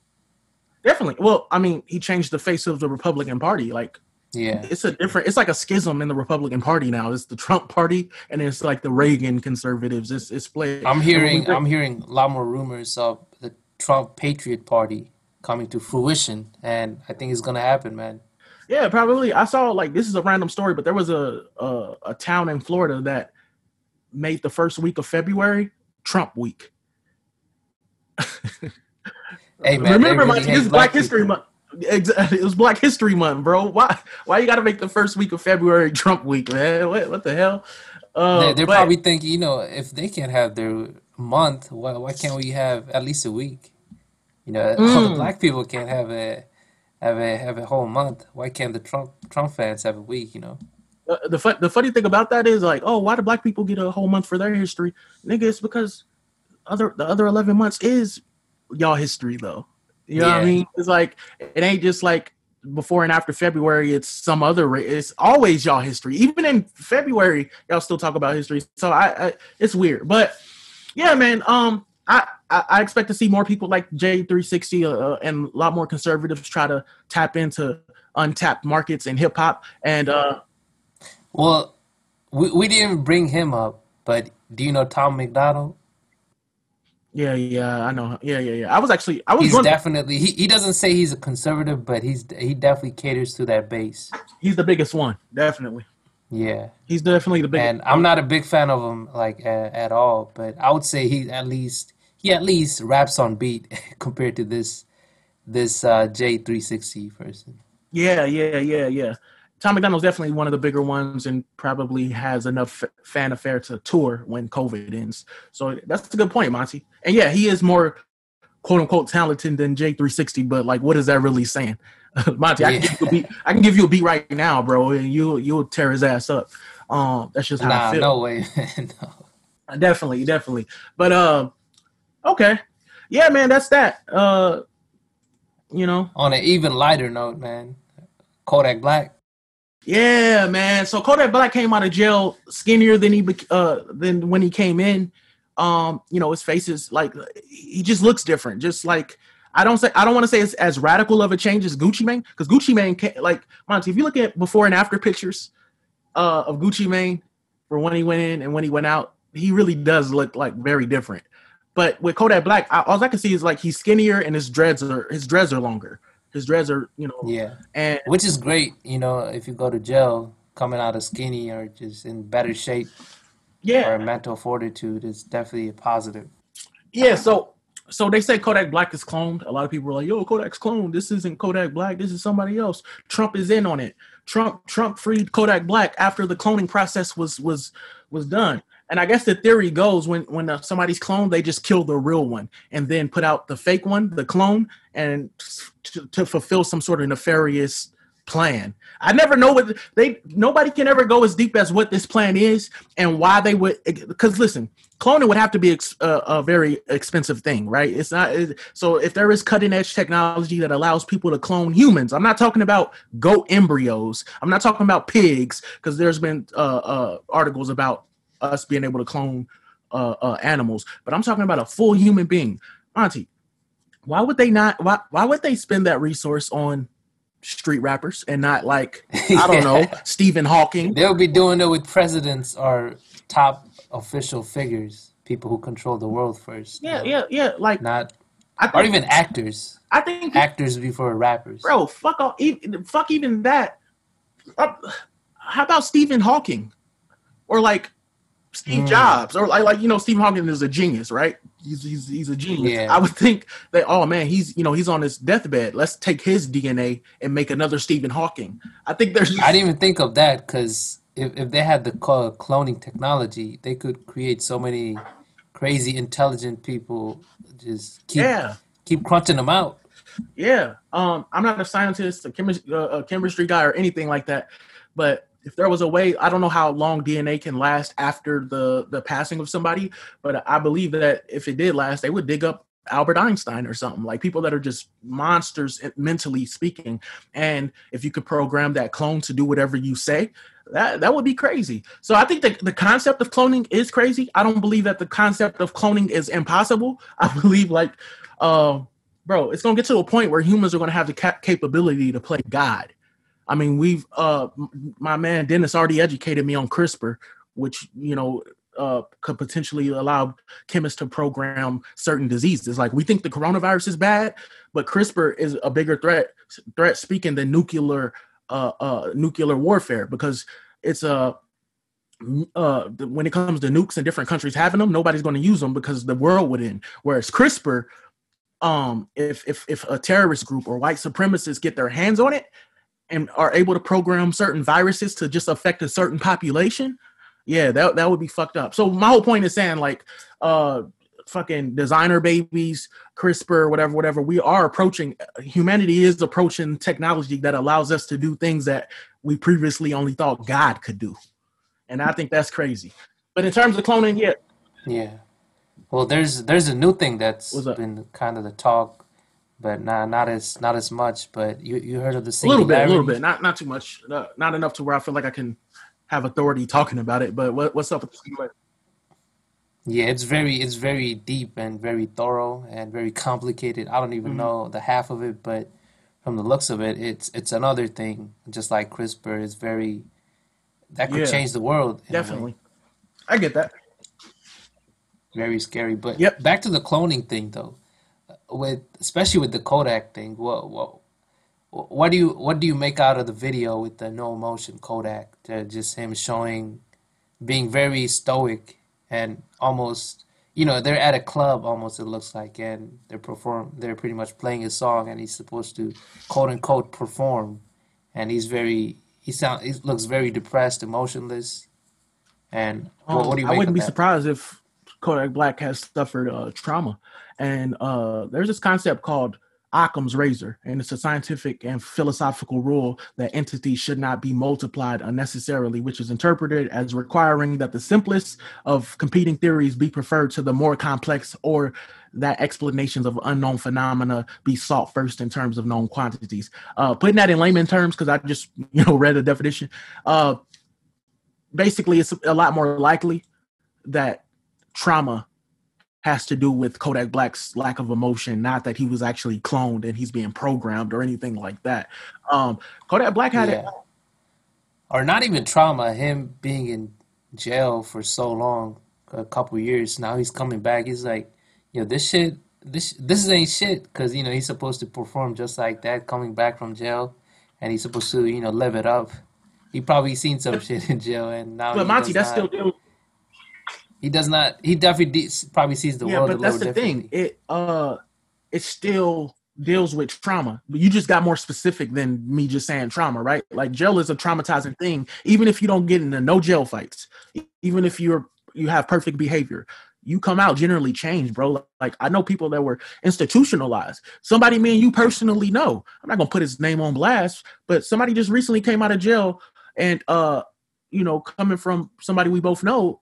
Speaker 1: Definitely. Well, I mean, he changed the face of the Republican Party. Like
Speaker 3: yeah,
Speaker 1: it's a different. It's like a schism in the Republican Party now. It's the Trump Party, and it's like the Reagan conservatives. It's it's split.
Speaker 3: I'm hearing. I'm hearing a lot more rumors of the Trump Patriot Party coming to fruition, and I think it's gonna happen, man.
Speaker 1: Yeah, probably. I saw like this is a random story, but there was a a, a town in Florida that made the first week of February Trump week. hey man, remember really my this is Black History Month. It was Black History Month, bro. Why? Why you got to make the first week of February Trump week, man? What? What the hell?
Speaker 3: Uh, they're, they're but, probably thinking, you know, if they can't have their month, why why can't we have at least a week? You know, mm. all the mm. black people can't have a have a have a whole month. Why can't the Trump Trump fans have a week? You know.
Speaker 1: Uh, the fun, the funny thing about that is like, oh, why do black people get a whole month for their history? Nigga, it's because other the other eleven months is y'all history though. You know yeah. what I mean? It's like it ain't just like before and after February. It's some other. It's always y'all history. Even in February, y'all still talk about history. So I, I it's weird, but yeah, man. Um, I, I expect to see more people like J360 uh, and a lot more conservatives try to tap into untapped markets in hip hop. And uh,
Speaker 3: well, we we didn't bring him up, but do you know Tom MacDonald?
Speaker 1: Yeah, yeah, I know. Yeah, yeah, yeah. I was actually, I was.
Speaker 3: He's definitely. He, he doesn't say he's a conservative, but he's he definitely caters to that base.
Speaker 1: He's the biggest one, definitely.
Speaker 3: Yeah,
Speaker 1: he's definitely the biggest.
Speaker 3: And I'm not a big fan of him like at, at all, but I would say he at least he at least raps on beat compared to this this uh, J360 person.
Speaker 1: Yeah, yeah, yeah, yeah. Tom MacDonald's definitely one of the bigger ones and probably has enough fan affair to tour when COVID ends. So that's a good point, Monty. And yeah, he is more quote unquote talented than J360, but like, what is that really saying? Monty, yeah. I, can give you a beat, I can give you a beat right now, bro, and you you'll tear his ass up. Um, that's just how nah, I feel.
Speaker 3: No way,
Speaker 1: no. Definitely, definitely. But uh, okay, yeah, man, that's that. Uh, you know,
Speaker 3: on an even lighter note, man, Kodak Black
Speaker 1: yeah, man. So Kodak Black came out of jail skinnier than he uh than when he came in. Um, you know, his face is like he just looks different. Just like I don't say I don't want to say it's as radical of a change as Gucci Mane because Gucci Mane like Monty. If you look at before and after pictures uh of Gucci Mane for when he went in and when he went out, he really does look like very different. But with Kodak Black, I, all I can see is like he's skinnier and his dreads are his dreads are longer. His dreads are, you know.
Speaker 3: Yeah. And which is great, you know, if you go to jail coming out of skinny or just in better shape.
Speaker 1: Yeah.
Speaker 3: Or mental fortitude is definitely a positive.
Speaker 1: Yeah. So so they say Kodak Black is cloned. A lot of people are like, "Yo, Kodak's cloned. This isn't Kodak Black. This is somebody else." Trump is in on it. Trump Trump freed Kodak Black after the cloning process was was was done. And I guess the theory goes when when uh, somebody's cloned, they just kill the real one and then put out the fake one, the clone, and to, to fulfill some sort of nefarious plan. I never know what they nobody can ever go as deep as what this plan is and why they would because listen, cloning would have to be ex, uh, a very expensive thing, right? It's not it, so if there is cutting edge technology that allows people to clone humans. I'm not talking about goat embryos. I'm not talking about pigs because there's been uh, uh, articles about us being able to clone uh, uh, animals, but I'm talking about a full human being. Monty, why would they not? Why why would they spend that resource on street rappers and not like I don't know Stephen Hawking.
Speaker 3: They'll be doing it with presidents or top official figures, people who control the world first.
Speaker 1: Yeah, yeah, yeah. Like
Speaker 3: not, think, or even actors.
Speaker 1: I think
Speaker 3: actors before rappers.
Speaker 1: Bro, fuck all, even, fuck even that. Uh, how about Stephen Hawking, or like Steve mm. Jobs, or like like you know Stephen Hawking is a genius, right? He's he's he's a genius. Yeah. I would think that oh man, he's you know he's on his deathbed. Let's take his DNA and make another Stephen Hawking. I think there's.
Speaker 3: I didn't even think of that because if if they had the cloning technology, they could create so many crazy intelligent people. Just keep yeah. keep crunching them out.
Speaker 1: Yeah. Um, I'm not a scientist, a chemistry, uh, a chemistry guy, or anything like that, but if there was a way i don't know how long dna can last after the the passing of somebody but i believe that if it did last they would dig up albert einstein or something like people that are just monsters mentally speaking. And if you could program that clone to do whatever you say that that would be crazy. So i think that the concept of cloning is crazy. I don't believe that the concept of cloning is impossible. I believe like uh, bro it's to get to a point where humans are to have the cap- capability to play god I mean, we've uh my man Dennis already educated me on CRISPR, which you know uh, could potentially allow chemists to program certain diseases. Like we think the coronavirus is bad, but CRISPR is a bigger threat threat speaking than nuclear uh, uh, nuclear warfare because it's a uh, when it comes to nukes in different countries having them, nobody's going to use them because the world would end. Whereas CRISPR, um, if if if a terrorist group or white supremacists get their hands on it, and are able to program certain viruses to just affect a certain population, yeah, that that would be fucked up. So my whole point is saying like uh fucking designer babies, CRISPR, whatever, whatever. We are approaching humanity is approaching technology that allows us to do things that we previously only thought God could do. And I think that's crazy. But in terms of cloning, yeah.
Speaker 3: Yeah. Well, there's there's a new thing that's been kind of the talk but not not as not as much. But you you heard of the
Speaker 1: a little bit, a little bit, not not too much, uh, not enough to where I feel like I can have authority talking about it. But what, what's up with the singularity?
Speaker 3: Yeah, it's very it's very deep and very thorough and very complicated. I don't even mm-hmm. know the half of it, but from the looks of it, it's it's another thing. Just like CRISPR is very that could yeah, change the world.
Speaker 1: Definitely, I get that.
Speaker 3: Very scary, but yep. back to the cloning thing though with especially with the Kodak thing, what what what do you what do you make out of the video with the no emotion Kodak? just him showing being very stoic and almost you know they're at a club almost it looks like and they're perform they're pretty much playing a song and he's supposed to quote unquote perform and he's very he sound he looks very depressed emotionless and um, what, what, do you
Speaker 1: I wouldn't be that? surprised if Kodak Black has suffered uh, trauma and uh, there's this concept called Occam's razor, and it's a scientific and philosophical rule that entities should not be multiplied unnecessarily, which is interpreted as requiring that the simplest of competing theories be preferred to the more complex, or that explanations of unknown phenomena be sought first in terms of known quantities. Uh, putting that in layman terms, because I just you know read the definition. Uh, basically, it's a lot more likely that trauma has to do with Kodak Black's lack of emotion, not that he was actually cloned and he's being programmed or anything like that. Um, Kodak Black had yeah. it,
Speaker 3: or not even trauma. Him being in jail for so long, a couple years now, he's coming back. He's like, you know, this shit, this this ain't shit, because you know he's supposed to perform just like that, coming back from jail, and he's supposed to you know live it up. He probably seen some shit in jail, and now.
Speaker 1: But Monty, that's not. still
Speaker 3: he does not. He definitely probably sees the yeah, world. Yeah, but that's the thing.
Speaker 1: It uh, it still deals with trauma. But you just got more specific than me just saying trauma, right? Like jail is a traumatizing thing. Even if you don't get into no jail fights, even if you're you have perfect behavior. You come out generally changed, bro. Like I know people that were institutionalized. Somebody me and you personally know. I'm not gonna put his name on blast, but somebody just recently came out of jail and uh, you know, coming from somebody we both know,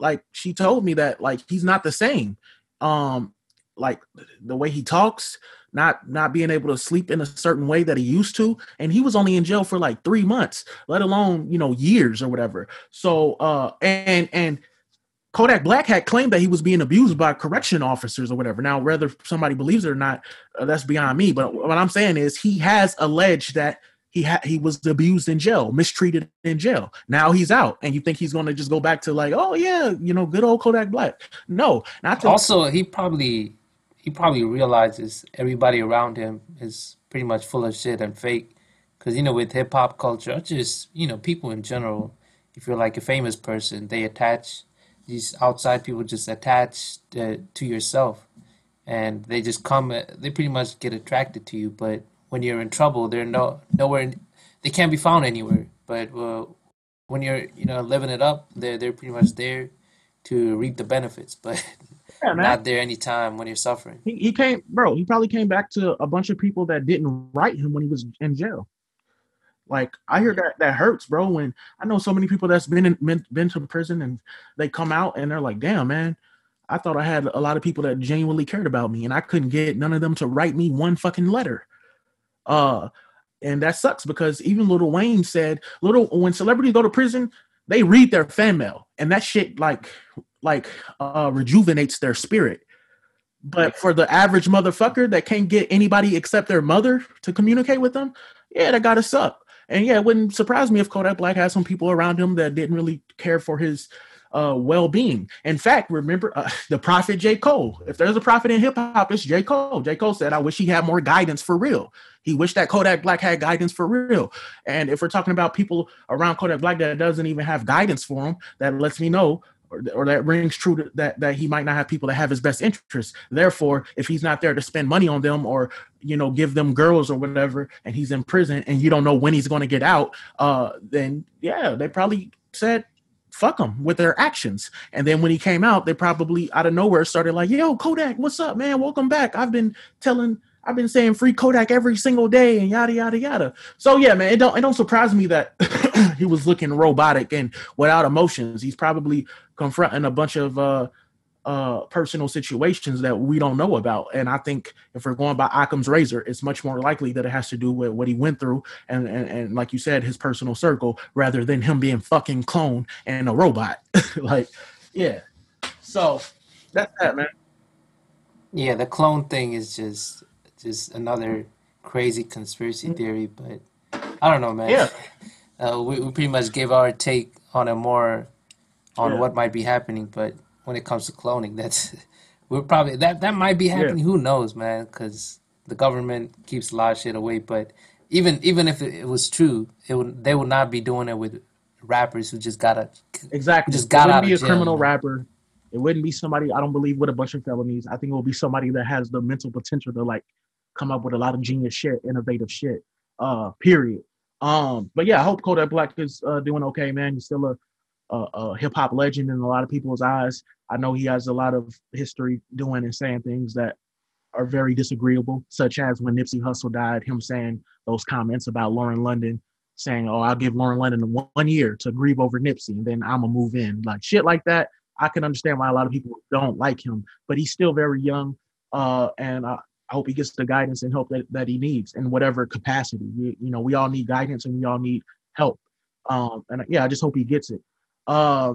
Speaker 1: like she told me that like he's not the same. Um, like the way he talks, not not being able to sleep in a certain way that he used to and he was only in jail for like 3 months let alone you know years or whatever so uh and and Kodak Black had claimed that he was being abused by correction officers or whatever. Now, whether somebody believes it or not, uh, that's beyond me. But what I'm saying is, he has alleged that he had he was abused in jail, mistreated in jail. Now he's out, and you think he's going to just go back to like, oh yeah, you know, good old Kodak Black? No, not
Speaker 3: to- also he probably he probably realizes everybody around him is pretty much full of shit and fake. Because you know, with hip hop culture, just you know, people in general, if you're like a famous person, they attach these outside people just attach uh, to yourself, and they just come. They pretty much get attracted to you. But when you're in trouble, they're no nowhere. In, they can't be found anywhere. But uh, when you're you know living it up, they're they're pretty much there to reap the benefits. But yeah, not there anytime when you're suffering.
Speaker 1: He, he came, bro. He probably came back to a bunch of people that didn't write him when he was in jail. Like I hear that that hurts, bro. When I know so many people that's been in, been, been to prison and they come out and they're like, "Damn, man, I thought I had a lot of people that genuinely cared about me, and I couldn't get none of them to write me one fucking letter." Uh, and that sucks because even Little Wayne said, "Little when celebrities go to prison, they read their fan mail, and that shit like like uh, rejuvenates their spirit. But for the average motherfucker that can't get anybody except their mother to communicate with them, yeah, that gotta suck. And yeah, it wouldn't surprise me if Kodak Black had some people around him that didn't really care for his uh, well-being. In fact, remember uh, the prophet J. Cole. If there's a prophet in hip hop, it's J. Cole. J. Cole said, "I wish he had more guidance for real." He wished that Kodak Black had guidance for real. And if we're talking about people around Kodak Black that doesn't even have guidance for him, that lets me know or, or that rings true to, that that he might not have people that have his best interests. Therefore, if he's not there to spend money on them or you know give them girls or whatever, and he's in prison and you don't know when he's going to get out, uh, then yeah, they probably said fuck them with their actions. And then when he came out, they probably out of nowhere started like, "Yo, Kodak, what's up, man? Welcome back. I've been telling." I've been saying free Kodak every single day and yada yada yada. So yeah, man, it don't it don't surprise me that he was looking robotic and without emotions. He's probably confronting a bunch of uh, uh, personal situations that we don't know about. And I think if we're going by Occam's razor, it's much more likely that it has to do with what he went through and, and, and like you said, his personal circle rather than him being fucking clone and a robot. like, yeah. So that's that, man.
Speaker 3: Yeah, the clone thing is just just another crazy conspiracy mm-hmm. theory, but I don't know, man.
Speaker 1: Yeah.
Speaker 3: Uh, we, we pretty much gave our take on a more on yeah. what might be happening. But when it comes to cloning, that's we're probably that that might be happening. Yeah. Who knows, man? Because the government keeps a lot of shit away. But even even if it, it was true, it would they would not be doing it with rappers who just got a
Speaker 1: exactly just got it wouldn't out be a jail, criminal man. rapper. It wouldn't be somebody I don't believe with a bunch of felonies. I think it will be somebody that has the mental potential to like come up with a lot of genius shit, innovative shit. Uh, period. Um, but yeah, I hope Kodak Black is uh, doing okay, man. He's still a a, a hip hop legend in a lot of people's eyes. I know he has a lot of history doing and saying things that are very disagreeable, such as when Nipsey Hussle died, him saying those comments about Lauren London, saying, "Oh, I'll give Lauren London one year to grieve over Nipsey, and then I'm gonna move in." Like shit like that. I can understand why a lot of people don't like him, but he's still very young, uh, and I, I hope he gets the guidance and help that, that he needs in whatever capacity. We, you know, we all need guidance and we all need help. Um, and yeah, I just hope he gets it. Uh,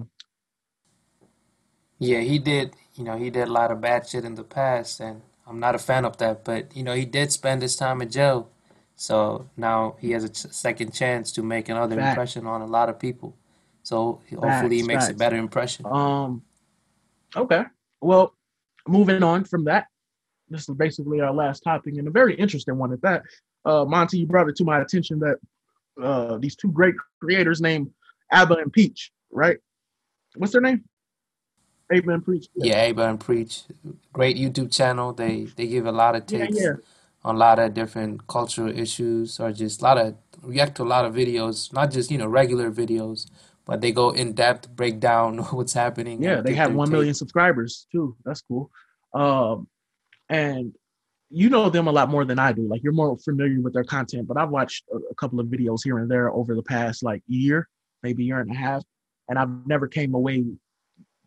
Speaker 3: yeah, he did. You know, he did a lot of bad shit in the past, and I'm not a fan of that. But you know, he did spend his time in jail, so now he has a ch- second chance to make another facts. impression on a lot of people. So facts, hopefully, he makes facts. a better impression.
Speaker 1: Um. Okay. Well, moving on from that, this is basically our last topic and a very interesting one at that. Uh, Monty, you brought it to my attention that uh, these two great creators named Abba and Peach right? What's their name? And Preach.
Speaker 3: Yeah, and Preach. Great YouTube channel. They they give a lot of takes yeah, yeah. on a lot of different cultural issues or just a lot of react to a lot of videos, not just, you know, regular videos, but they go in depth, break down what's happening.
Speaker 1: Yeah, they have one
Speaker 3: take.
Speaker 1: million subscribers too. That's cool. Um, and you know them a lot more than I do. Like you're more familiar with their content, but I've watched a, a couple of videos here and there over the past like year, maybe year and a half, and I've never came away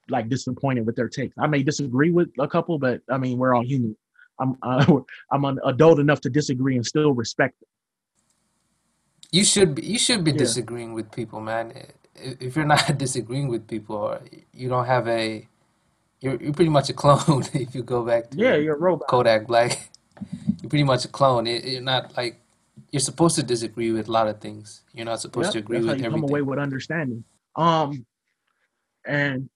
Speaker 1: like disappointed with their takes. I may disagree with a couple, but I mean we're all human. I'm uh, I'm an adult enough to disagree and still respect. It.
Speaker 3: You should be, you should be
Speaker 1: Yeah,
Speaker 3: disagreeing with people, man. If you're not disagreeing with people, you don't have a, you're you're pretty much a clone. If you go back
Speaker 1: yeah, you're a robot.
Speaker 3: Kodak Black, you're pretty much a clone. You're not like you're supposed to disagree with a lot of things. You're not supposed to agree with
Speaker 1: you come away with understanding. Um, and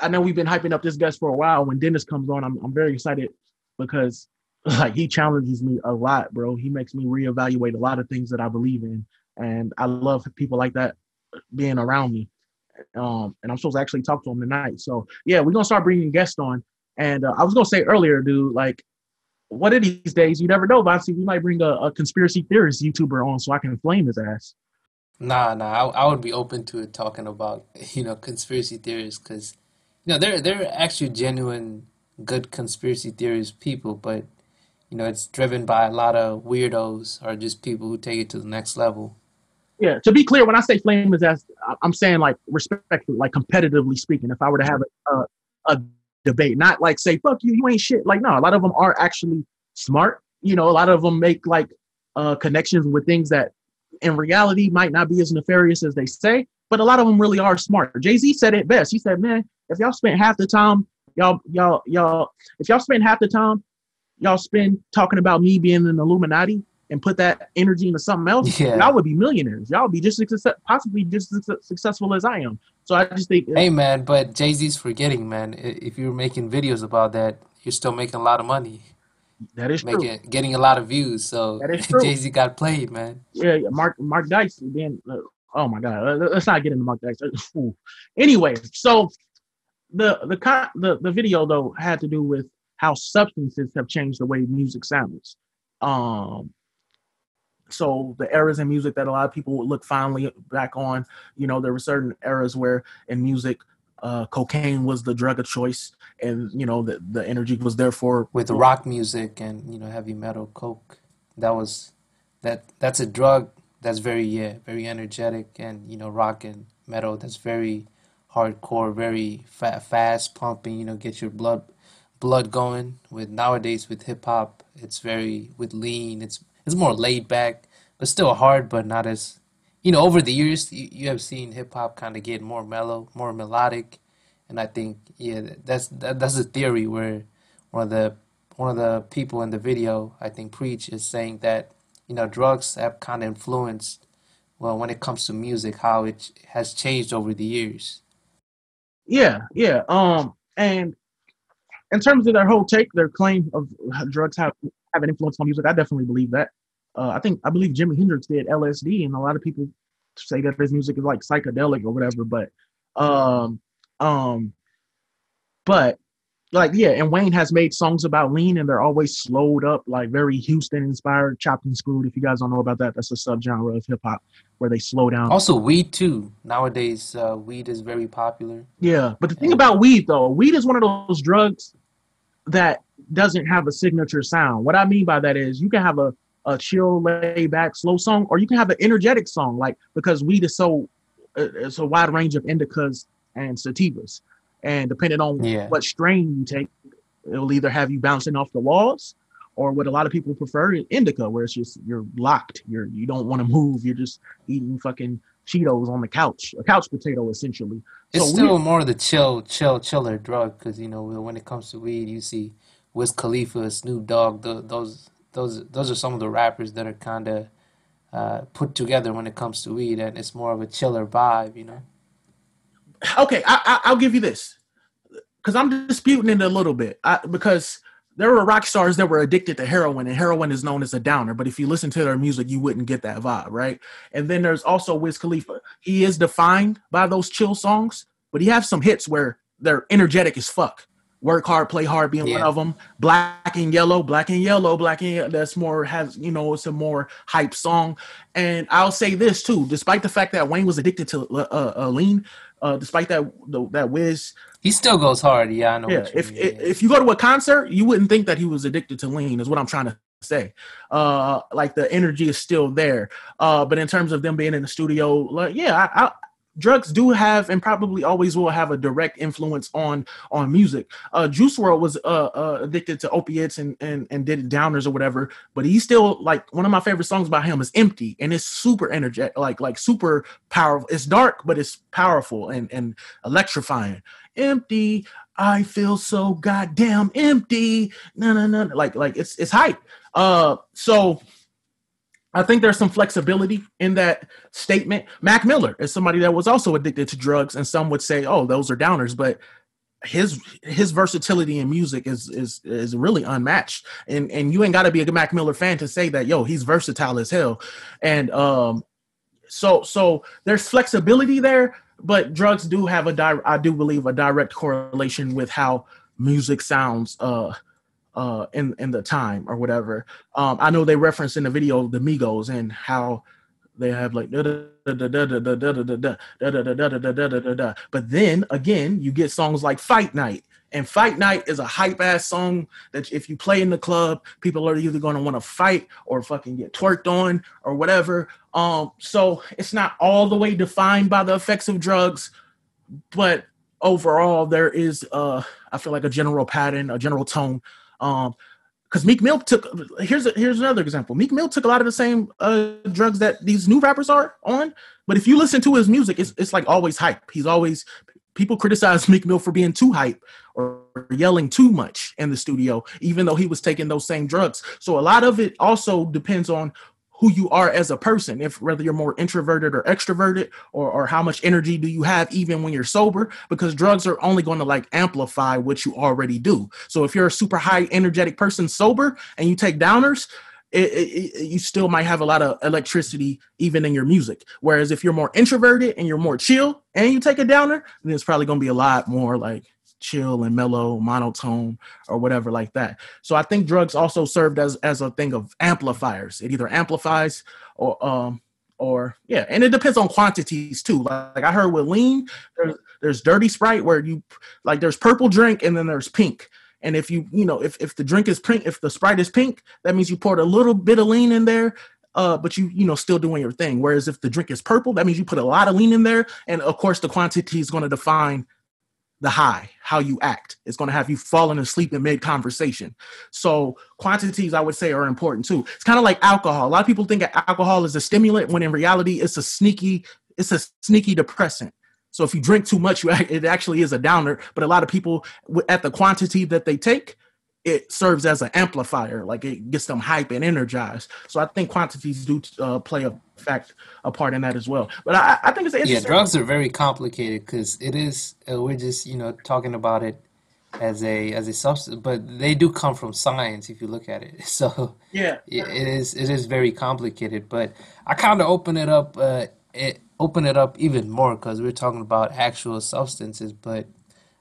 Speaker 1: I know we've been hyping up this guest for a while. When Dennis comes on, I'm I'm very excited because like he challenges me a lot, bro. He makes me reevaluate a lot of things that I believe in, and I love people like that being around me. Um, and I'm supposed to actually talk to him tonight. So yeah, we're gonna start bringing guests on. And uh, I was gonna say earlier, dude, like one of these days, you never know, Bonsi, we might bring a, a conspiracy theorist YouTuber on so I can flame his ass.
Speaker 3: Nah, nah, I, I would be open to it talking about, you know, conspiracy theories because, you know, they're they're actually genuine good conspiracy theories people, but you know, it's driven by a lot of weirdos or just people who take it to the next level.
Speaker 1: Yeah, to be clear, when I say flame his ass, I- I'm saying like respectfully, like competitively speaking. If I were to have a, a, a debate, not like say "fuck you," you ain't shit. Like no, a lot of them are actually smart. You know, a lot of them make like uh, connections with things that in reality might not be as nefarious as they say. But a lot of them really are smart. Jay Z said it best. He said, "Man, if y'all spent half the time, y'all y'all y'all, if y'all spend half the time, y'all spend talking about me being an Illuminati." And put that energy into something else,
Speaker 3: Yeah.
Speaker 1: y'all would be millionaires. Y'all would be just success, possibly just as successful as I am. So I just think uh,
Speaker 3: Hey man, but Jay-Z's forgetting, man. If you're making videos about that, you're still making a lot of money,
Speaker 1: that is true.
Speaker 3: making getting a lot of views. So
Speaker 1: That is true.
Speaker 3: Jay-Z got played, man.
Speaker 1: Yeah, yeah, Mark Mark Dice. Then, uh, oh my God, let's not get into Mark Dice. Uh, Anyway, so the the con- the the video though had to do with how substances have changed the way music sounds. Um, so the eras in music that a lot of people would look fondly back on, you know, there were certain eras where in music, uh, cocaine was the drug of choice, and you know the the energy was there for
Speaker 3: with rock music and you know heavy metal coke that was that that's a drug that's very yeah very energetic and you know rock and metal that's very hardcore very fa- fast pumping you know get your blood blood going. With nowadays with hip hop it's very with lean it's it's more laid back but still hard but not as you know over the years you, you have seen hip hop kind of get more mellow more melodic and I think yeah that's that, that's a theory where one of the one of the people in the video I think preach is saying that you know drugs have kind of influenced well when it comes to music how it has changed over the years
Speaker 1: Yeah, yeah. Um, and in terms of their whole take, their claim of drugs have have an influence on music, I definitely believe that. Uh, I think I believe Jimi Hendrix did LSD, and a lot of people say that his music is like psychedelic or whatever. But, um, um, but like yeah, and Wayne has made songs about lean, and they're always slowed up, like very Houston inspired, chopped and screwed. If you guys don't know about that, that's a subgenre of hip hop where they slow down.
Speaker 3: also weed too nowadays uh, weed is very popular
Speaker 1: Yeah, but the thing
Speaker 3: and
Speaker 1: about weed though, weed is one of those drugs that doesn't have a signature sound. What I mean by that is you can have a, a chill, laid back, slow song, or you can have an energetic song, like because weed is so uh, it's a wide range of indicas and sativas, and depending on
Speaker 3: yeah.
Speaker 1: what strain you take, it'll either have you bouncing off the walls, or what a lot of people prefer, indica, where it's just you're locked, you're you don't want to move, you're just eating fucking Cheetos on the couch, a couch potato essentially.
Speaker 3: it's
Speaker 1: So
Speaker 3: still more of the chill chill chiller drug because you know when it comes to weed you see Wiz Khalifa Snoop Dogg tho- those those those are some of the rappers that are kind of uh, put together when it comes to weed, and it's more of a chiller vibe, you know.
Speaker 1: okay, I, I, I'll give you this because I'm disputing it a little bit. I, because there were rock stars that were addicted to heroin, and heroin is known as a downer. But if you listen to their music, you wouldn't get that vibe, right? And then there's also Wiz Khalifa. He is defined by those chill songs, but he has some hits where they're energetic as fuck. Work hard, play hard, being yeah. one of them. Black and yellow, black and yellow, black and yellow. That's more has you know it's a more hype song. And I'll say this too, despite the fact that Wayne was addicted to uh, uh, lean, uh, despite that the, that Wiz,
Speaker 3: he still goes hard. Yeah, I know.
Speaker 1: Yeah, if, if if you go to a concert, you wouldn't think that he was addicted to lean. Is what I'm trying to say. Uh, like the energy is still there. Uh, but in terms of them being in the studio, like yeah, I, I drugs do have and probably always will have a direct influence on on music. Uh, Juice world was uh, uh, addicted to opiates and, and and did downers or whatever, but he still like one of my favorite songs by him is "Empty" and it's super energetic, like like super powerful. It's dark, but it's powerful and and electrifying. Empty, I feel so goddamn empty. No, no, no, like like it's it's hype. Uh, so I think there's some flexibility in that statement. Mac Miller is somebody that was also addicted to drugs, and some would say, "Oh, those are downers," but his his versatility in music is is is really unmatched. And and you ain't got to be a Mac Miller fan to say that, yo, he's versatile as hell. And um, so so there's flexibility there, but drugs do have a di- I do believe a direct correlation with how music sounds. Uh, uh in in the time or whatever. Um I know they reference in the video the Migos and how they have like but then again you get songs like Fight Night and Fight Night is a hype ass song that if you play in the club, people are either going to want to fight or fucking get twerked on or whatever. Um, so it's not all the way defined by the effects of drugs, but overall there is uh I feel like a general pattern, a general tone um, because Meek Mill took here's a, here's another example. Meek Mill took a lot of the same uh, drugs that these new rappers are on, but if you listen to his music, it's it's like always hype. He's always people criticize Meek Mill for being too hype or yelling too much in the studio, even though he was taking those same drugs. So a lot of it also depends on who you are as a person if whether you're more introverted or extroverted or, or how much energy do you have even when you're sober because drugs are only going to like amplify what you already do so if you're a super high energetic person sober and you take downers it, it, it, you still might have a lot of electricity even in your music. Whereas if you're more introverted and you're more chill and you take a downer, then it's probably going to be a lot more like chill and mellow, monotone, or whatever like that. So I think drugs also served as as a thing of amplifiers. It either amplifies or um or yeah, and it depends on quantities too. Like, like I heard with lean, there's there's dirty sprite where you like there's purple drink and then there's pink. And if you you know if if the drink is pink, if the sprite is pink, that means you poured a little bit of lean in there uh, but you you know still doing your thing. Whereas if the drink is purple, that means you put a lot of lean in there, and of course the quantity is going to define the high, how you act. It's going to have you falling asleep in mid conversation. So quantities, I would say, are important too. It's kind of like alcohol. A lot of people think alcohol is a stimulant when in reality, it's a sneaky, it's a sneaky depressant. So if you drink too much, you, it actually is a downer. But a lot of people, at the quantity that they take, it serves as an amplifier, like it gets them hype and energized. So I think quantities do uh, play a fact a part in that as well. But I, I think it's interesting
Speaker 3: yeah, drugs are very complicated because it is uh, we're just you know talking about it as a as a substance, but they do come from science if you look at it. So
Speaker 1: yeah,
Speaker 3: it, it is it is very complicated. But I kind of open it up, uh, it open it up even more because we're talking about actual substances. But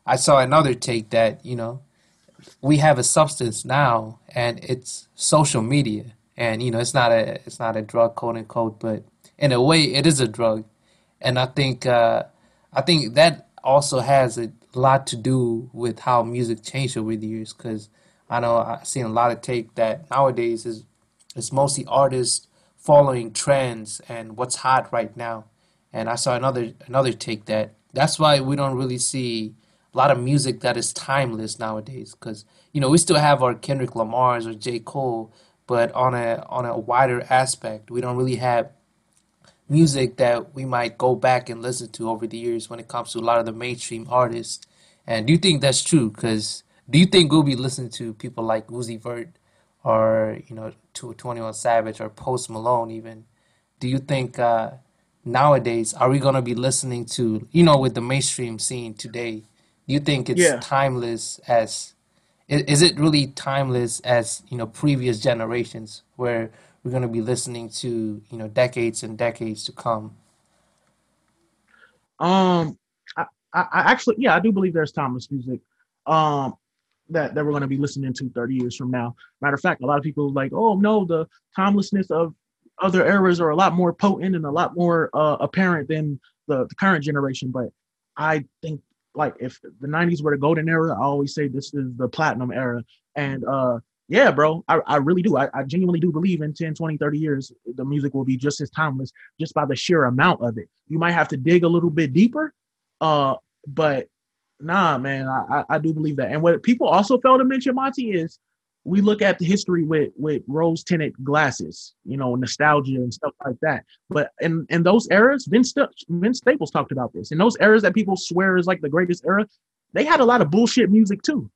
Speaker 3: I saw another take that you know we have a substance now, and it's social media, and you know it's not a it's not a drug, quote unquote, but in a way it is a drug, and I think uh, I think that also has a lot to do with how music changed over the years. Because I know I've seen a lot of take that nowadays is it's mostly artists following trends and what's hot right now. And I saw another another take that that's why we don't really see a lot of music that is timeless nowadays because you know we still have our Kendrick Lamar's or J Cole, but on a on a wider aspect, we don't really have music that we might go back and listen to over the years when it comes to a lot of the mainstream artists. And do you think that's true? Because do you think we'll be listening to people like Uzi Vert or you know to Twenty One Savage or Post Malone even? Do you think uh, nowadays are we gonna be listening to you know with the mainstream scene today? You think it's yeah. timeless as is it really timeless as you know previous generations where we're going to be listening to you know decades and decades to come
Speaker 1: um I, I actually yeah i do believe there's timeless music um that that we're going to be listening to 30 years from now. Matter of fact, a lot of people like, oh no, the timelessness of other eras are a lot more potent and a lot more uh, apparent than the, the current generation. But I think like if the 90s were the golden era, I always say this is the platinum era. And uh yeah, bro, I, I really do. I, I genuinely do believe in 10, 20, 30 years, the music will be just as timeless just by the sheer amount of it. You might have to dig a little bit deeper, uh, but nah, man, I, I do believe that. And what people also fail to mention, Monty, is we look at the history with with rose tinted glasses, you know, nostalgia and stuff like that. But in in those eras, Vince Vince Staples talked about this. In those eras that people swear is like the greatest era, they had a lot of bullshit music too.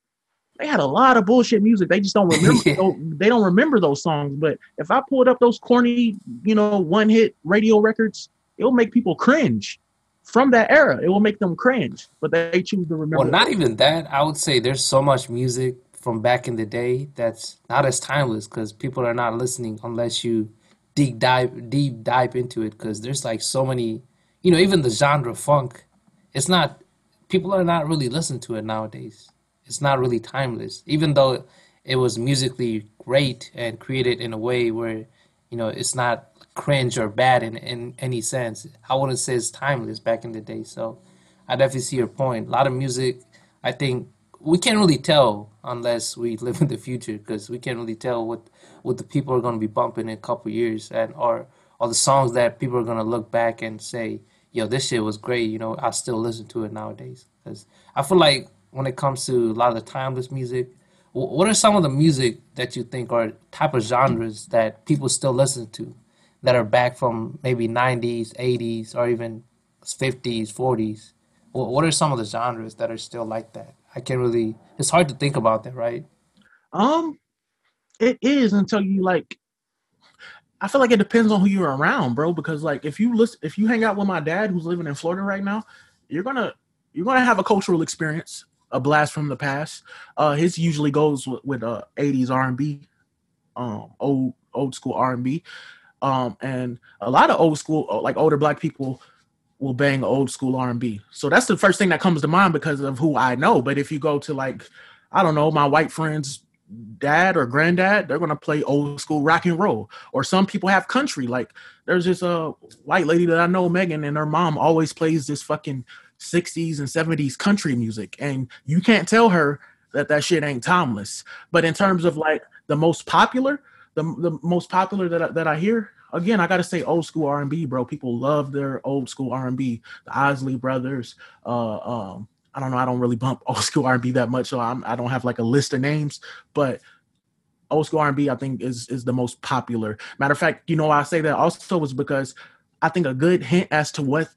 Speaker 1: They had a lot of bullshit music. They just don't remember. they don't remember those songs. But if I pulled up those corny, you know, one hit radio records, it'll make people cringe from that era. It will make them cringe, but they choose to remember.
Speaker 3: Well, not even that. I would say there's so much music from back in the day that's not as timeless because people are not listening unless you deep dive deep dive into it. Because there's like so many, you know, even the genre funk. It's not people are not really listening to it nowadays. It's not really timeless, even though it was musically great and created in a way where you know it's not cringe or bad in, in any sense. I wouldn't say it's timeless back in the day. So I definitely see your point. A lot of music, I think we can't really tell unless we live in the future because we can't really tell what what the people are going to be bumping in a couple years and or or the songs that people are going to look back and say, "Yo, this shit was great." You know, I still listen to it nowadays because I feel like when it comes to a lot of the timeless music, what are some of the music that you think are type of genres that people still listen to? that are back from maybe 90s, 80s, or even 50s, 40s? What are some of the genres that are still like that? I can't really. It's hard to think about that, right?
Speaker 1: Um, it is until you like. I feel like it depends on who you're around, bro. Because like, if you listen, if you hang out with my dad who's living in Florida right now, you're gonna you're gonna have a cultural experience, a blast from the past. Uh, his usually goes with, with uh 80s R&B, um, old old school R&B. Um, and a lot of old school, uh, like older black people, will bang old school R&B. So that's the first thing that comes to mind because of who I know. But if you go to like, I don't know, my white friends dad or granddad, they're gonna play old school rock and roll. Or some people have country. Like there's this uh white lady that I know, Megan, and her mom always plays this fucking 60s and 70s country music, and you can't tell her that that shit ain't timeless. But in terms of like the most popular, the the most popular that I, that I hear again, I got to say old school R and B, bro. People love their old school R and B. The Isley Brothers. Uh, um, I don't know. I don't really bump old school R and B that much, so I'm, I don't have like a list of names. But old school R and B, I think, is is the most popular. Matter of fact, you know, why I say that also is because I think a good hint as to what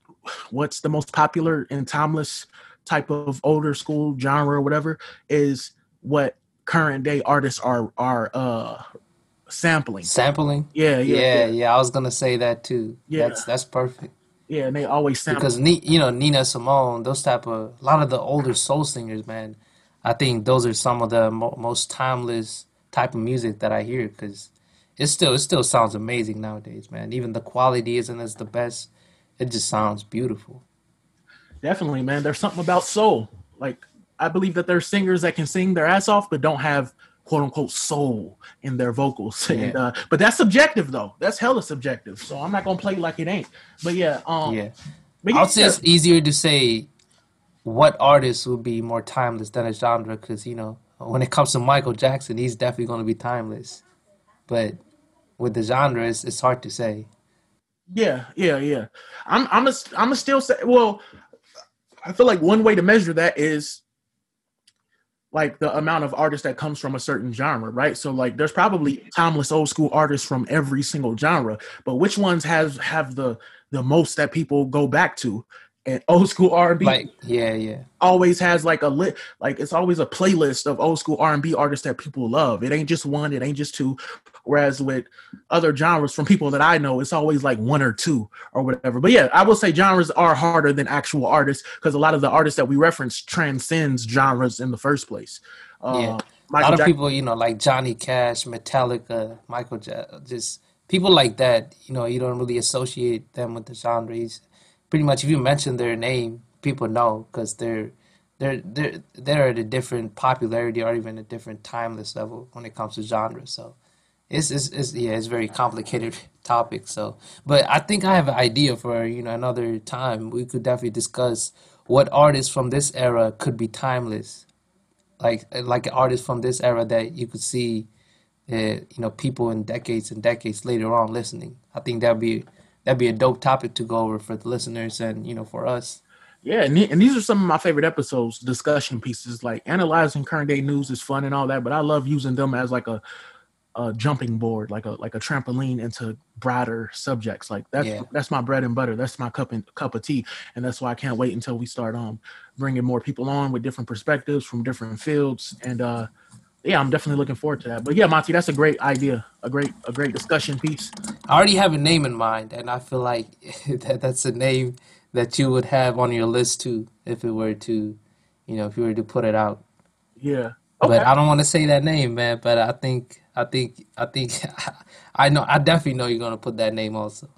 Speaker 1: what's the most popular and timeless type of older school genre or whatever is what current day artists are are uh sampling.
Speaker 3: Sampling.
Speaker 1: Yeah, yeah,
Speaker 3: yeah, yeah, yeah. I was gonna say that too. Yeah, that's that's perfect.
Speaker 1: Yeah, and they always sample
Speaker 3: because you know Nina Simone, those type of a lot of the older soul singers, man. I think those are some of the mo- most timeless type of music that I hear because it still it still sounds amazing nowadays, man. Even the quality isn't as the best. It just sounds beautiful.
Speaker 1: Definitely, man. There's something about soul. Like I believe that there's singers that can sing their ass off but don't have quote unquote soul in their vocals. Yeah. And, uh, but that's subjective though. That's hella subjective. So I'm not gonna play like it ain't. But yeah, um,
Speaker 3: yeah. I'll say it's easier to say what artist would be more timeless than a genre because you know when it comes to Michael Jackson, he's definitely gonna be timeless. But with the genre, it's, it's hard to say.
Speaker 1: Yeah, yeah, yeah. I'm I'm a, I'm a still say well. I feel like one way to measure that is like the amount of artists that comes from a certain genre, right? So like there's probably timeless old school artists from every single genre, but which ones has have the the most that people go back to? And old school R and B.
Speaker 3: Like yeah, yeah.
Speaker 1: Always has like a lit, like it's always a playlist of old school R and B artists that people love. It ain't just one, it ain't just two. Whereas with other genres from people that I know, it's always like one or two or whatever. But yeah, I will say genres are harder than actual artists because a lot of the artists that we reference transcends genres in the first place.
Speaker 3: Uh, yeah. Michael a lot of people, you know, like Johnny Cash, Metallica, Michael, just people like that. You know, you don't really associate them with the genres pretty much if you mention their name, people know because they're they're they're they're at a different popularity or even a different timeless level when it comes to genre. So it's it's, it's yeah, it's very complicated topic. So, but I think I have an idea for you know another time. We could definitely discuss what artists from this era could be timeless, like like an artist from this era that you could see, uh, you know, people in decades and decades later on listening. I think that'd be that'd be a dope topic to go over for the listeners and you know for us.
Speaker 1: Yeah, and, and these are some of my favorite episodes, discussion pieces. Like analyzing current day news is fun and all that, but I love using them as like a a jumping board, like a like a trampoline into broader subjects. Like that's yeah. that's my bread and butter. That's my cup and cup of tea, and that's why I can't wait until we start um bringing more people on with different perspectives from different fields. And uh, yeah, I'm definitely looking forward to that. But yeah, Monty, that's a great idea, a great a great discussion piece.
Speaker 3: I already have a name in mind, and I feel like that that's a name that you would have on your list too, if it were to, you know, if you were to put it out.
Speaker 1: Yeah.
Speaker 3: Okay. But I don't want to say that name, man. But I think I think I think I know I definitely know you're gonna put that name also.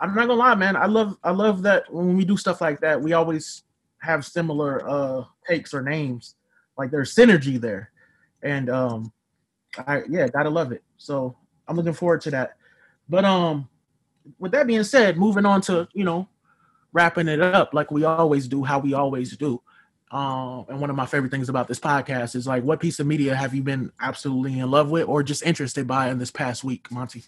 Speaker 1: I'm not gonna lie, man. I love I love that when we do stuff like that, we always have similar uh takes or names. Like there's synergy there. And um I yeah, gotta love it. So I'm looking forward to that. But um with that being said, moving on to, you know, wrapping it up like we always do, how we always do. Um, and one of my favorite things about this podcast is like, what piece of media have you been absolutely in love with or just interested by in this past week, Monty?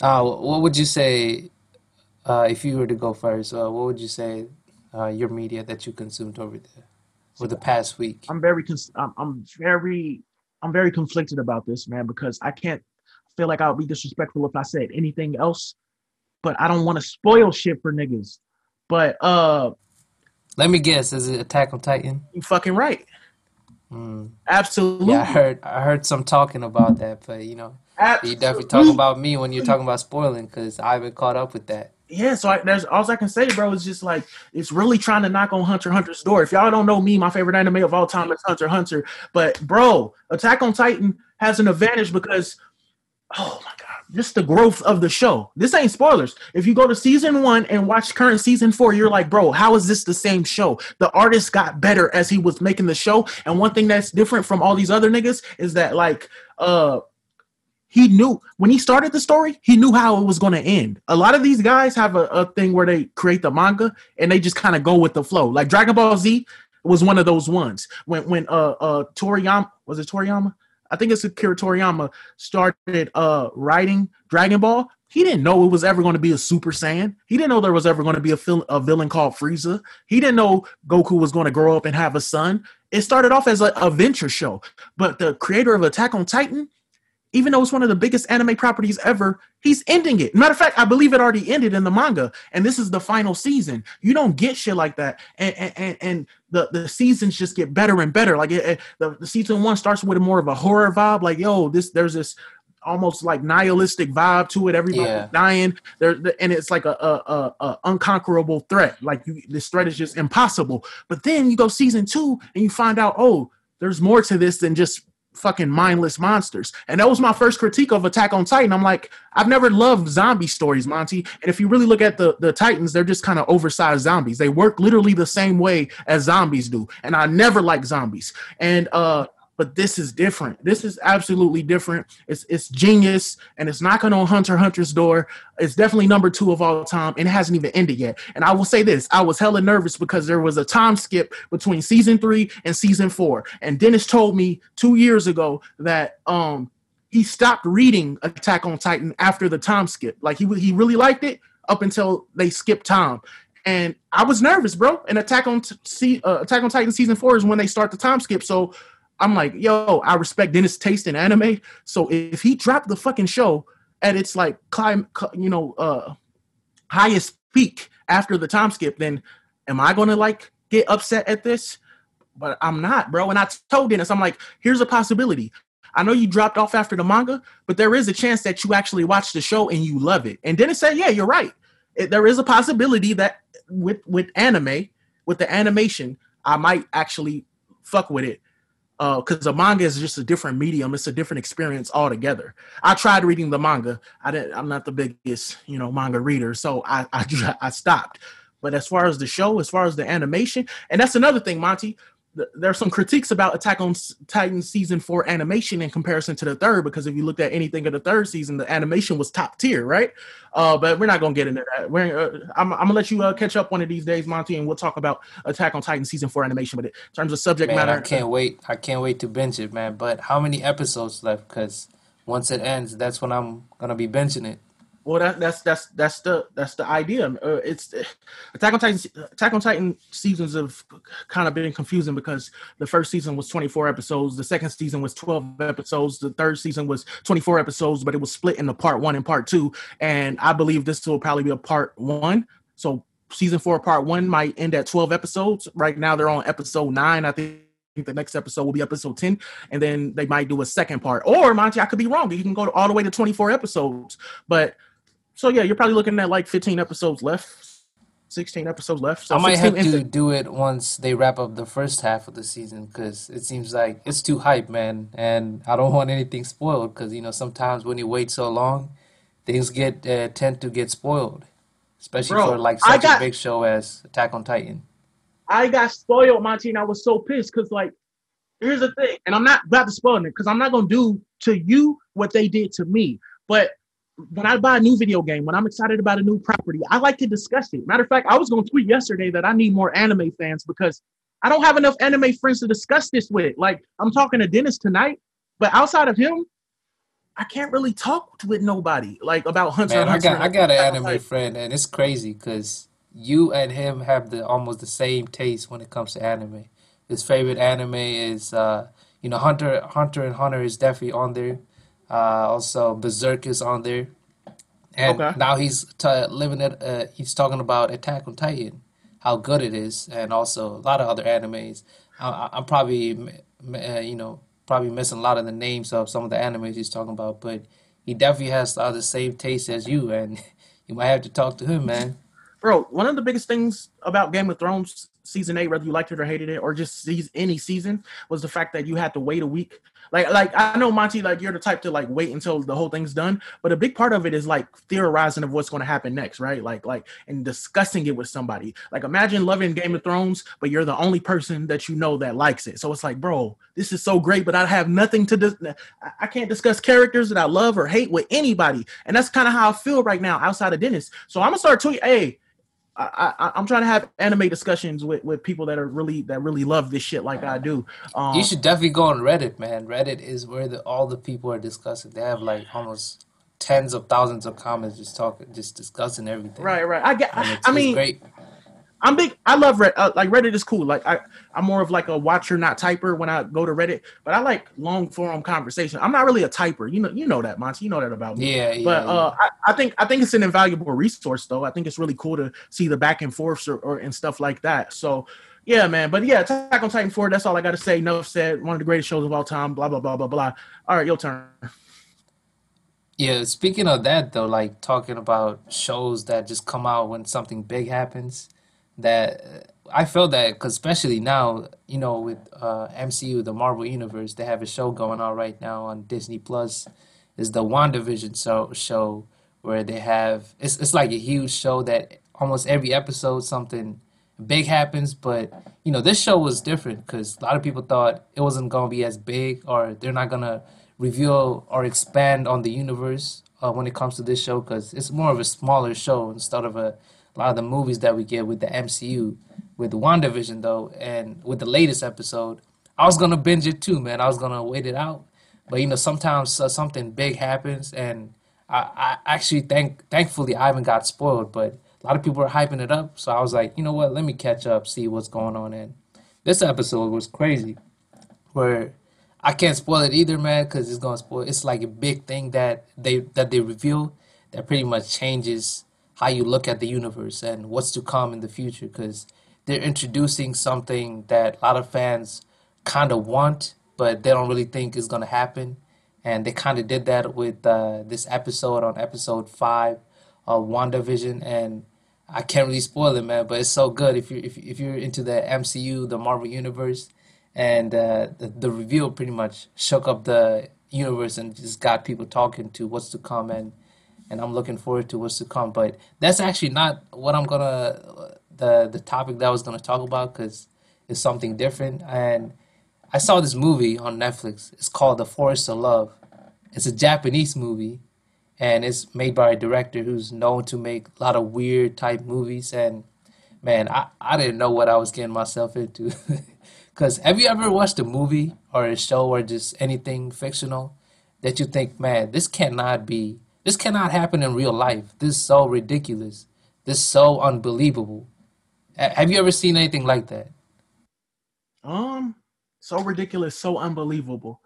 Speaker 3: Uh, what would you say uh, if you were to go first? Uh, what would you say uh, your media that you consumed over there for the past week?
Speaker 1: I'm very, cons- I'm, I'm very, I'm very conflicted about this, man, because I can't feel like I'll be disrespectful if I said anything else, but I don't want to spoil shit for niggas. But uh
Speaker 3: let me guess. Is it Attack on Titan?
Speaker 1: You fucking right.
Speaker 3: Mm.
Speaker 1: Absolutely.
Speaker 3: Yeah, I heard. I heard some talking about that, but you know, Absolutely. you definitely talking about me when you're talking about spoiling because I haven't caught up with that.
Speaker 1: Yeah, so I, there's all I can say, bro. Is just like it's really trying to knock on Hunter Hunter's door. If y'all don't know me, my favorite anime of all time is Hunter Hunter. But bro, Attack on Titan has an advantage because, oh my god just the growth of the show. This ain't spoilers. If you go to season one and watch current season four, you're like, bro, how is this the same show? The artist got better as he was making the show. And one thing that's different from all these other niggas is that like uh he knew when he started the story, he knew how it was going to end. A lot of these guys have a, a thing where they create the manga and they just kind of go with the flow. Like Dragon Ball Z was one of those ones. When when uh uh Toriyama was it Toriyama? I think it's Akira Toriyama started uh writing Dragon Ball. He didn't know it was ever going to be a Super Saiyan. He didn't know there was ever going to be a, fil- a villain called Frieza. He didn't know Goku was going to grow up and have a son. It started off as a adventure show, but the creator of Attack on Titan even though it's one of the biggest anime properties ever, he's ending it. Matter of fact, I believe it already ended in the manga, and this is the final season. You don't get shit like that, and and, and the the seasons just get better and better. Like it, it, the, the season one starts with a more of a horror vibe, like yo, this there's this almost like nihilistic vibe to it. Everybody's yeah. dying. There, and it's like a, a, a, a unconquerable threat. Like you, this threat is just impossible. But then you go season two, and you find out, oh, there's more to this than just fucking mindless monsters. And that was my first critique of Attack on Titan. I'm like, I've never loved zombie stories, Monty. And if you really look at the, the Titans, they're just kind of oversized zombies. They work literally the same way as zombies do. And I never like zombies. And uh but this is different. This is absolutely different. It's it's genius, and it's knocking on Hunter Hunter's door. It's definitely number two of all time, and it hasn't even ended yet. And I will say this: I was hella nervous because there was a time skip between season three and season four. And Dennis told me two years ago that um he stopped reading Attack on Titan after the time skip. Like he he really liked it up until they skipped time. And I was nervous, bro. And Attack on uh, Attack on Titan season four is when they start the time skip. So I'm like, yo, I respect Dennis' taste in anime. So if he dropped the fucking show at its like climb, you know, uh, highest peak after the time skip, then am I gonna like get upset at this? But I'm not, bro. And I told Dennis, I'm like, here's a possibility. I know you dropped off after the manga, but there is a chance that you actually watch the show and you love it. And Dennis said, yeah, you're right. It, there is a possibility that with with anime, with the animation, I might actually fuck with it because uh, a manga is just a different medium. It's a different experience altogether. I tried reading the manga. I didn't. I'm not the biggest, you know, manga reader, so I I, I stopped. But as far as the show, as far as the animation, and that's another thing, Monty there's some critiques about Attack on Titan season four animation in comparison to the third because if you looked at anything of the third season, the animation was top tier, right? Uh, but we're not gonna get into that. We're uh, I'm, I'm, gonna let you uh, catch up one of these days, Monty, and we'll talk about Attack on Titan season four animation. But in terms of subject
Speaker 3: man,
Speaker 1: matter,
Speaker 3: I can't wait. I can't wait to binge it, man. But how many episodes left? Because once it ends, that's when I'm gonna be binging it.
Speaker 1: Well, that, that's that's that's the that's the idea. Uh, it's Attack on Titan. Attack on Titan seasons have kind of been confusing because the first season was 24 episodes, the second season was 12 episodes, the third season was 24 episodes, but it was split into part one and part two. And I believe this will probably be a part one. So season four, part one might end at 12 episodes. Right now, they're on episode nine. I think the next episode will be episode 10 and then they might do a second part or monty i could be wrong you can go all the way to 24 episodes but so yeah, you're probably looking at like 15 episodes left, 16 episodes left. So
Speaker 3: I might have to do it once they wrap up the first half of the season because it seems like it's too hype, man, and I don't want anything spoiled because you know sometimes when you wait so long, things get uh, tend to get spoiled, especially Bro, for like such got, a big show as Attack on Titan.
Speaker 1: I got spoiled, Monty, and I was so pissed because like here's the thing, and I'm not about to spoil it because I'm not gonna do to you what they did to me, but when I buy a new video game, when I'm excited about a new property, I like to discuss it. Matter of fact, I was going to tweet yesterday that I need more anime fans because I don't have enough anime friends to discuss this with. Like, I'm talking to Dennis tonight, but outside of him, I can't really talk with nobody like about Hunter.
Speaker 3: Man,
Speaker 1: Hunter
Speaker 3: I got I got an anime friend, and it's crazy because you and him have the almost the same taste when it comes to anime. His favorite anime is, uh, you know, Hunter Hunter and Hunter is definitely on there. Uh, also, Berserk is on there, and okay. now he's t- living it. Uh, he's talking about Attack on Titan, how good it is, and also a lot of other animes. I, am probably, uh, you know, probably missing a lot of the names of some of the animes he's talking about, but he definitely has the same taste as you, and you might have to talk to him, man.
Speaker 1: Bro, one of the biggest things about Game of Thrones season eight, whether you liked it or hated it, or just sees any season, was the fact that you had to wait a week. Like, like I know Monty, like you're the type to like wait until the whole thing's done, but a big part of it is like theorizing of what's going to happen next, right? Like, like and discussing it with somebody. Like, imagine loving Game of Thrones, but you're the only person that you know that likes it. So it's like, bro, this is so great, but I have nothing to. Dis- I can't discuss characters that I love or hate with anybody, and that's kind of how I feel right now outside of Dennis. So I'm gonna start tweeting, hey I, I am trying to have anime discussions with, with people that are really that really love this shit like I do.
Speaker 3: Um, you should definitely go on Reddit, man. Reddit is where the, all the people are discussing. They have like almost tens of thousands of comments just talking, just discussing everything.
Speaker 1: Right, right. I get. I mean, great. I'm big. I love Reddit. Uh, like Reddit is cool. Like I, I'm more of like a watcher, not typer when I go to Reddit. But I like long form conversation. I'm not really a typer. You know, you know that, Monty. You know that about
Speaker 3: me. Yeah. yeah
Speaker 1: but
Speaker 3: uh,
Speaker 1: I, I, think I think it's an invaluable resource, though. I think it's really cool to see the back and forths or, or and stuff like that. So. Yeah, man. But yeah, Attack on Titan 4, that's all I got to say. Enough said. One of the greatest shows of all time. Blah, blah, blah, blah, blah. All right, your turn.
Speaker 3: Yeah, speaking of that, though, like talking about shows that just come out when something big happens, that I feel that because especially now, you know, with uh, MCU, the Marvel Universe, they have a show going on right now on Disney Plus. Is the WandaVision so, show where they have it's it's like a huge show that almost every episode something big happens. But you know, this show was different because a lot of people thought it wasn't gonna be as big or they're not gonna reveal or expand on the universe uh, when it comes to this show because it's more of a smaller show instead of a a lot of the movies that we get with the MCU. With WandaVision though, and with the latest episode, I was gonna binge it too, man. I was gonna wait it out, but you know sometimes uh, something big happens, and I, I actually thank thankfully I haven't got spoiled, but a lot of people are hyping it up, so I was like, you know what, let me catch up, see what's going on. And this episode was crazy, where I can't spoil it either, man, because it's gonna spoil. It's like a big thing that they that they reveal that pretty much changes how you look at the universe and what's to come in the future because they're introducing something that a lot of fans kind of want, but they don't really think is going to happen. And they kind of did that with uh, this episode on episode five of WandaVision. And I can't really spoil it, man, but it's so good if you're, if, if you're into the MCU, the Marvel Universe. And uh, the, the reveal pretty much shook up the universe and just got people talking to what's to come. And and I'm looking forward to what's to come. But that's actually not what I'm gonna the the topic that I was gonna talk about because it's something different. And I saw this movie on Netflix. It's called The Forest of Love. It's a Japanese movie, and it's made by a director who's known to make a lot of weird type movies. And man, I, I didn't know what I was getting myself into. Because have you ever watched a movie or a show or just anything fictional that you think, man, this cannot be, this cannot happen in real life. This is so ridiculous. This is so unbelievable. Have you ever seen anything like that?
Speaker 1: Um, so ridiculous, so unbelievable.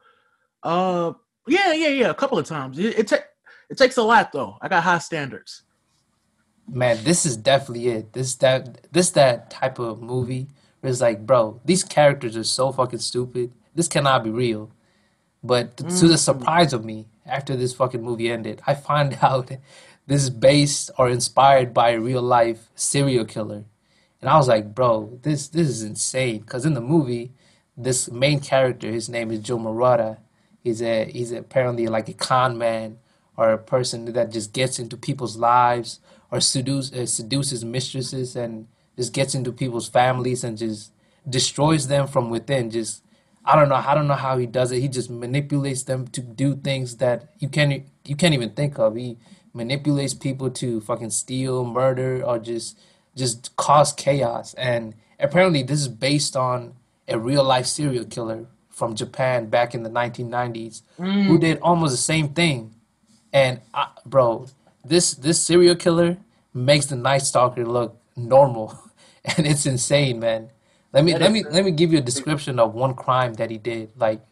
Speaker 1: Uh, yeah, yeah, yeah. A couple of times. It it, ta- it takes a lot though. I got high standards.
Speaker 3: Man, this is definitely it. This that this that type of movie where it's like, bro, these characters are so fucking stupid. This cannot be real. But to the
Speaker 1: Mm.
Speaker 3: surprise of me, after this fucking movie ended, I find out this is based or inspired by a real life serial killer. And I was like, bro, this this is insane. Because in the movie, this main character, his name is Joe Murata. He's a he's apparently like a con man or a person that just gets into people's lives or seduce uh, seduces mistresses and just gets into people's families and just destroys them from within. Just I don't know. I don't know how he does it. He just manipulates them to do things that you can't you can't even think of. He manipulates people to fucking steal, murder, or just just cause chaos. And apparently, this is based on a real life serial killer from Japan back in the 1990s who mm. did almost the same thing. And I, bro, this this serial killer makes the Night Stalker look normal, and it's insane, man. Let me
Speaker 1: That
Speaker 3: let
Speaker 1: is
Speaker 3: me let me give you a description of one crime that he did, like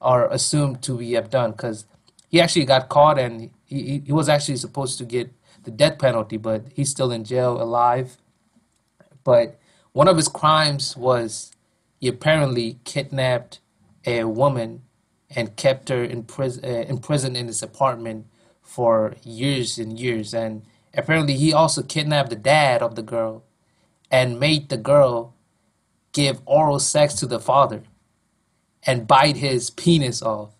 Speaker 3: or assumed to be have done, because he actually got caught and he, he he was actually supposed to get the death penalty, but he's still in jail alive. But one of his crimes was he apparently kidnapped a woman and kept her in prison, uh, in prison in his apartment for years and years. And apparently, he also kidnapped the dad of the girl and made the girl give oral sex to the father and bite his penis off.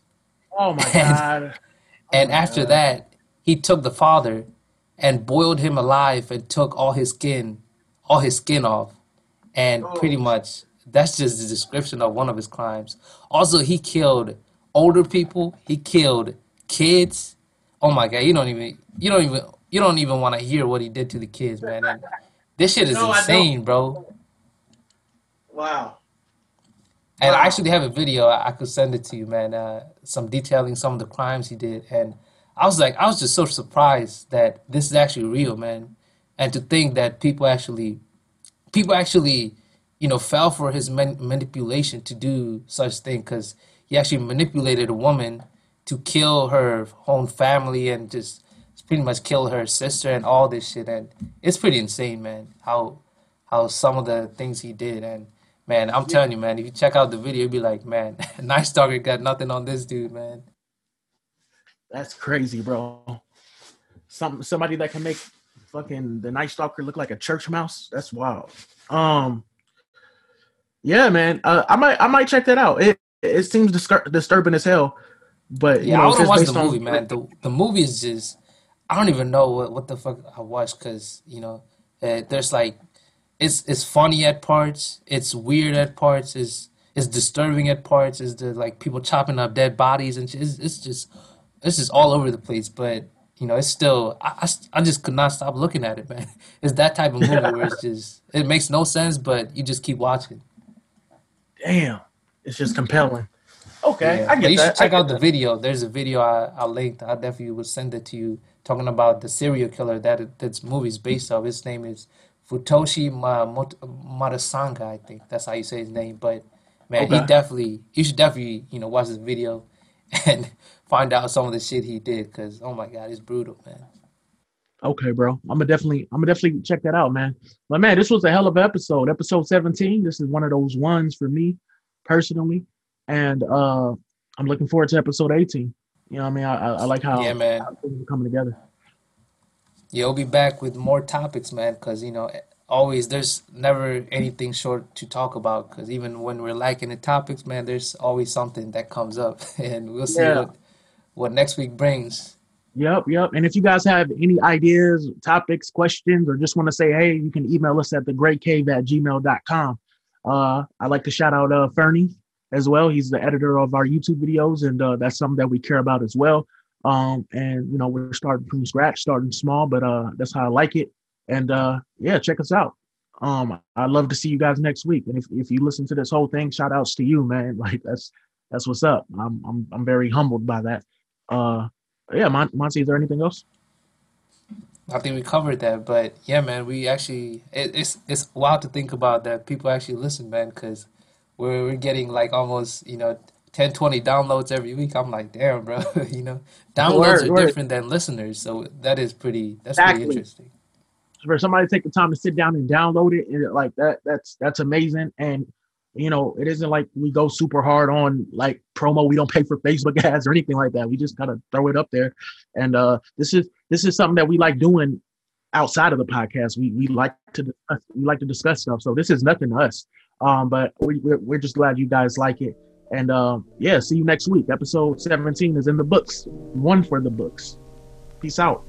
Speaker 1: Oh my
Speaker 3: And
Speaker 1: god. Oh
Speaker 3: and
Speaker 1: my
Speaker 3: after
Speaker 1: god.
Speaker 3: that, he took the father and boiled him alive and took all his skin, all his skin off. And oh. pretty
Speaker 1: Oh,
Speaker 3: much that's just the description of one of his crimes. Also, he killed older people, he killed kids. Oh my God, you don't even you don't even you don't even want to hear what he did to the kids, man. And this shit is
Speaker 1: no,
Speaker 3: insane, bro.
Speaker 1: Wow.
Speaker 3: And I
Speaker 1: Wow.
Speaker 3: actually have a video. I I could send it to you, man. Uh, some detailing some of the crimes he did, and I was like, I was just so surprised that this is actually real, man. And to think that people actually, people actually, you know, fell for his man manipulation to do such thing, because he actually manipulated a woman to kill her own family and just pretty much kill her sister and all this shit. And it's pretty insane, man. How how some of the things he did. And man, I'm telling you, man, if you check out the video, you'll be like, man, Night Stalker got nothing on this dude, man.
Speaker 1: That's crazy, bro. Some somebody that can make fucking the Night Stalker look like a church mouse. That's wild. Um, yeah, man. Uh, I might I might check that out. It it seems distur- disturbing as hell, but you
Speaker 3: Yeah, I
Speaker 1: know, it's
Speaker 3: want to watch the movie,
Speaker 1: on.
Speaker 3: man. The the movie is just I don't even know what, what the fuck I watched because you know uh, there's like it's it's funny at parts, it's weird at parts, it's it's disturbing at parts. Is the like people chopping up dead bodies and. It's, it's just it's just all over the place. But you know, it's still I I just could not stop looking at it, man. It's that type of movie where it's just it makes no sense, but you just keep watching.
Speaker 1: Damn, it's just compelling. Okay,
Speaker 3: Yeah,
Speaker 1: I
Speaker 3: but
Speaker 1: get
Speaker 3: you should
Speaker 1: that. I
Speaker 3: check out the
Speaker 1: that.
Speaker 3: video. There's a video I, I linked. I definitely will send it to you, talking about the serial killer that it, that's movie's based off. His name is Futoshi Ma, Mot- Marasanga, I think that's how you say his name. But man, he definitely you should definitely you know watch this video and find out some of the shit he did because oh my god, it's brutal, man.
Speaker 1: Okay, bro. I'm gonna definitely, I'm gonna definitely check that out, man. But man, this was a hell of an episode. Episode 17. This is one of those ones for me personally, and uh I'm looking forward to episode 18. You know, what I mean, I, I, I like
Speaker 3: Yeah, man.
Speaker 1: how things are coming together.
Speaker 3: Yeah, we'll be back with more topics, man, because you know, always there's never anything short to talk about. Because even when we're lacking the topics, man, there's always something that comes up, and we'll see
Speaker 1: Yeah,
Speaker 3: what what next week brings.
Speaker 1: Yep, yep. And if you guys have any ideas, topics, questions, or just want to say, hey, you can email us at thegreycave at gmail.com. Uh, I'd like to shout out uh, Fernie as well. He's the editor of our YouTube videos, and uh, that's something that we care about as well. Um, and you know, we're starting from scratch, starting small, but uh, that's how I like it. And uh, yeah, check us out. Um, I'd love to see you guys next week. And if, if you listen to this whole thing, shout outs to you, man. Like that's that's what's up. I'm I'm I'm very humbled by that. Uh, yeah, Mon- Monty, is there anything else?
Speaker 3: I think we covered that, but yeah, man, we actually it, it's it's wild to think about that people actually listen, man, because we're we're getting like almost you know 10, 20 downloads every week. I'm like, damn, bro, you know, downloads word, are word. different than listeners, so that is pretty that's exactly. pretty interesting.
Speaker 1: For somebody to take the time to sit down and download it, and like that, that's that's amazing. And you know, it isn't like we go super hard on like promo. We don't pay for Facebook ads or anything like that. We just kind of throw it up there. And uh, this is this is something that we like doing outside of the podcast. We we like to discuss, we like to discuss stuff. So this is nothing to us. Um, but we, we're, we're just glad you guys like it. And uh, yeah, see you next week. Episode 17 is in the books. One for the books. Peace out.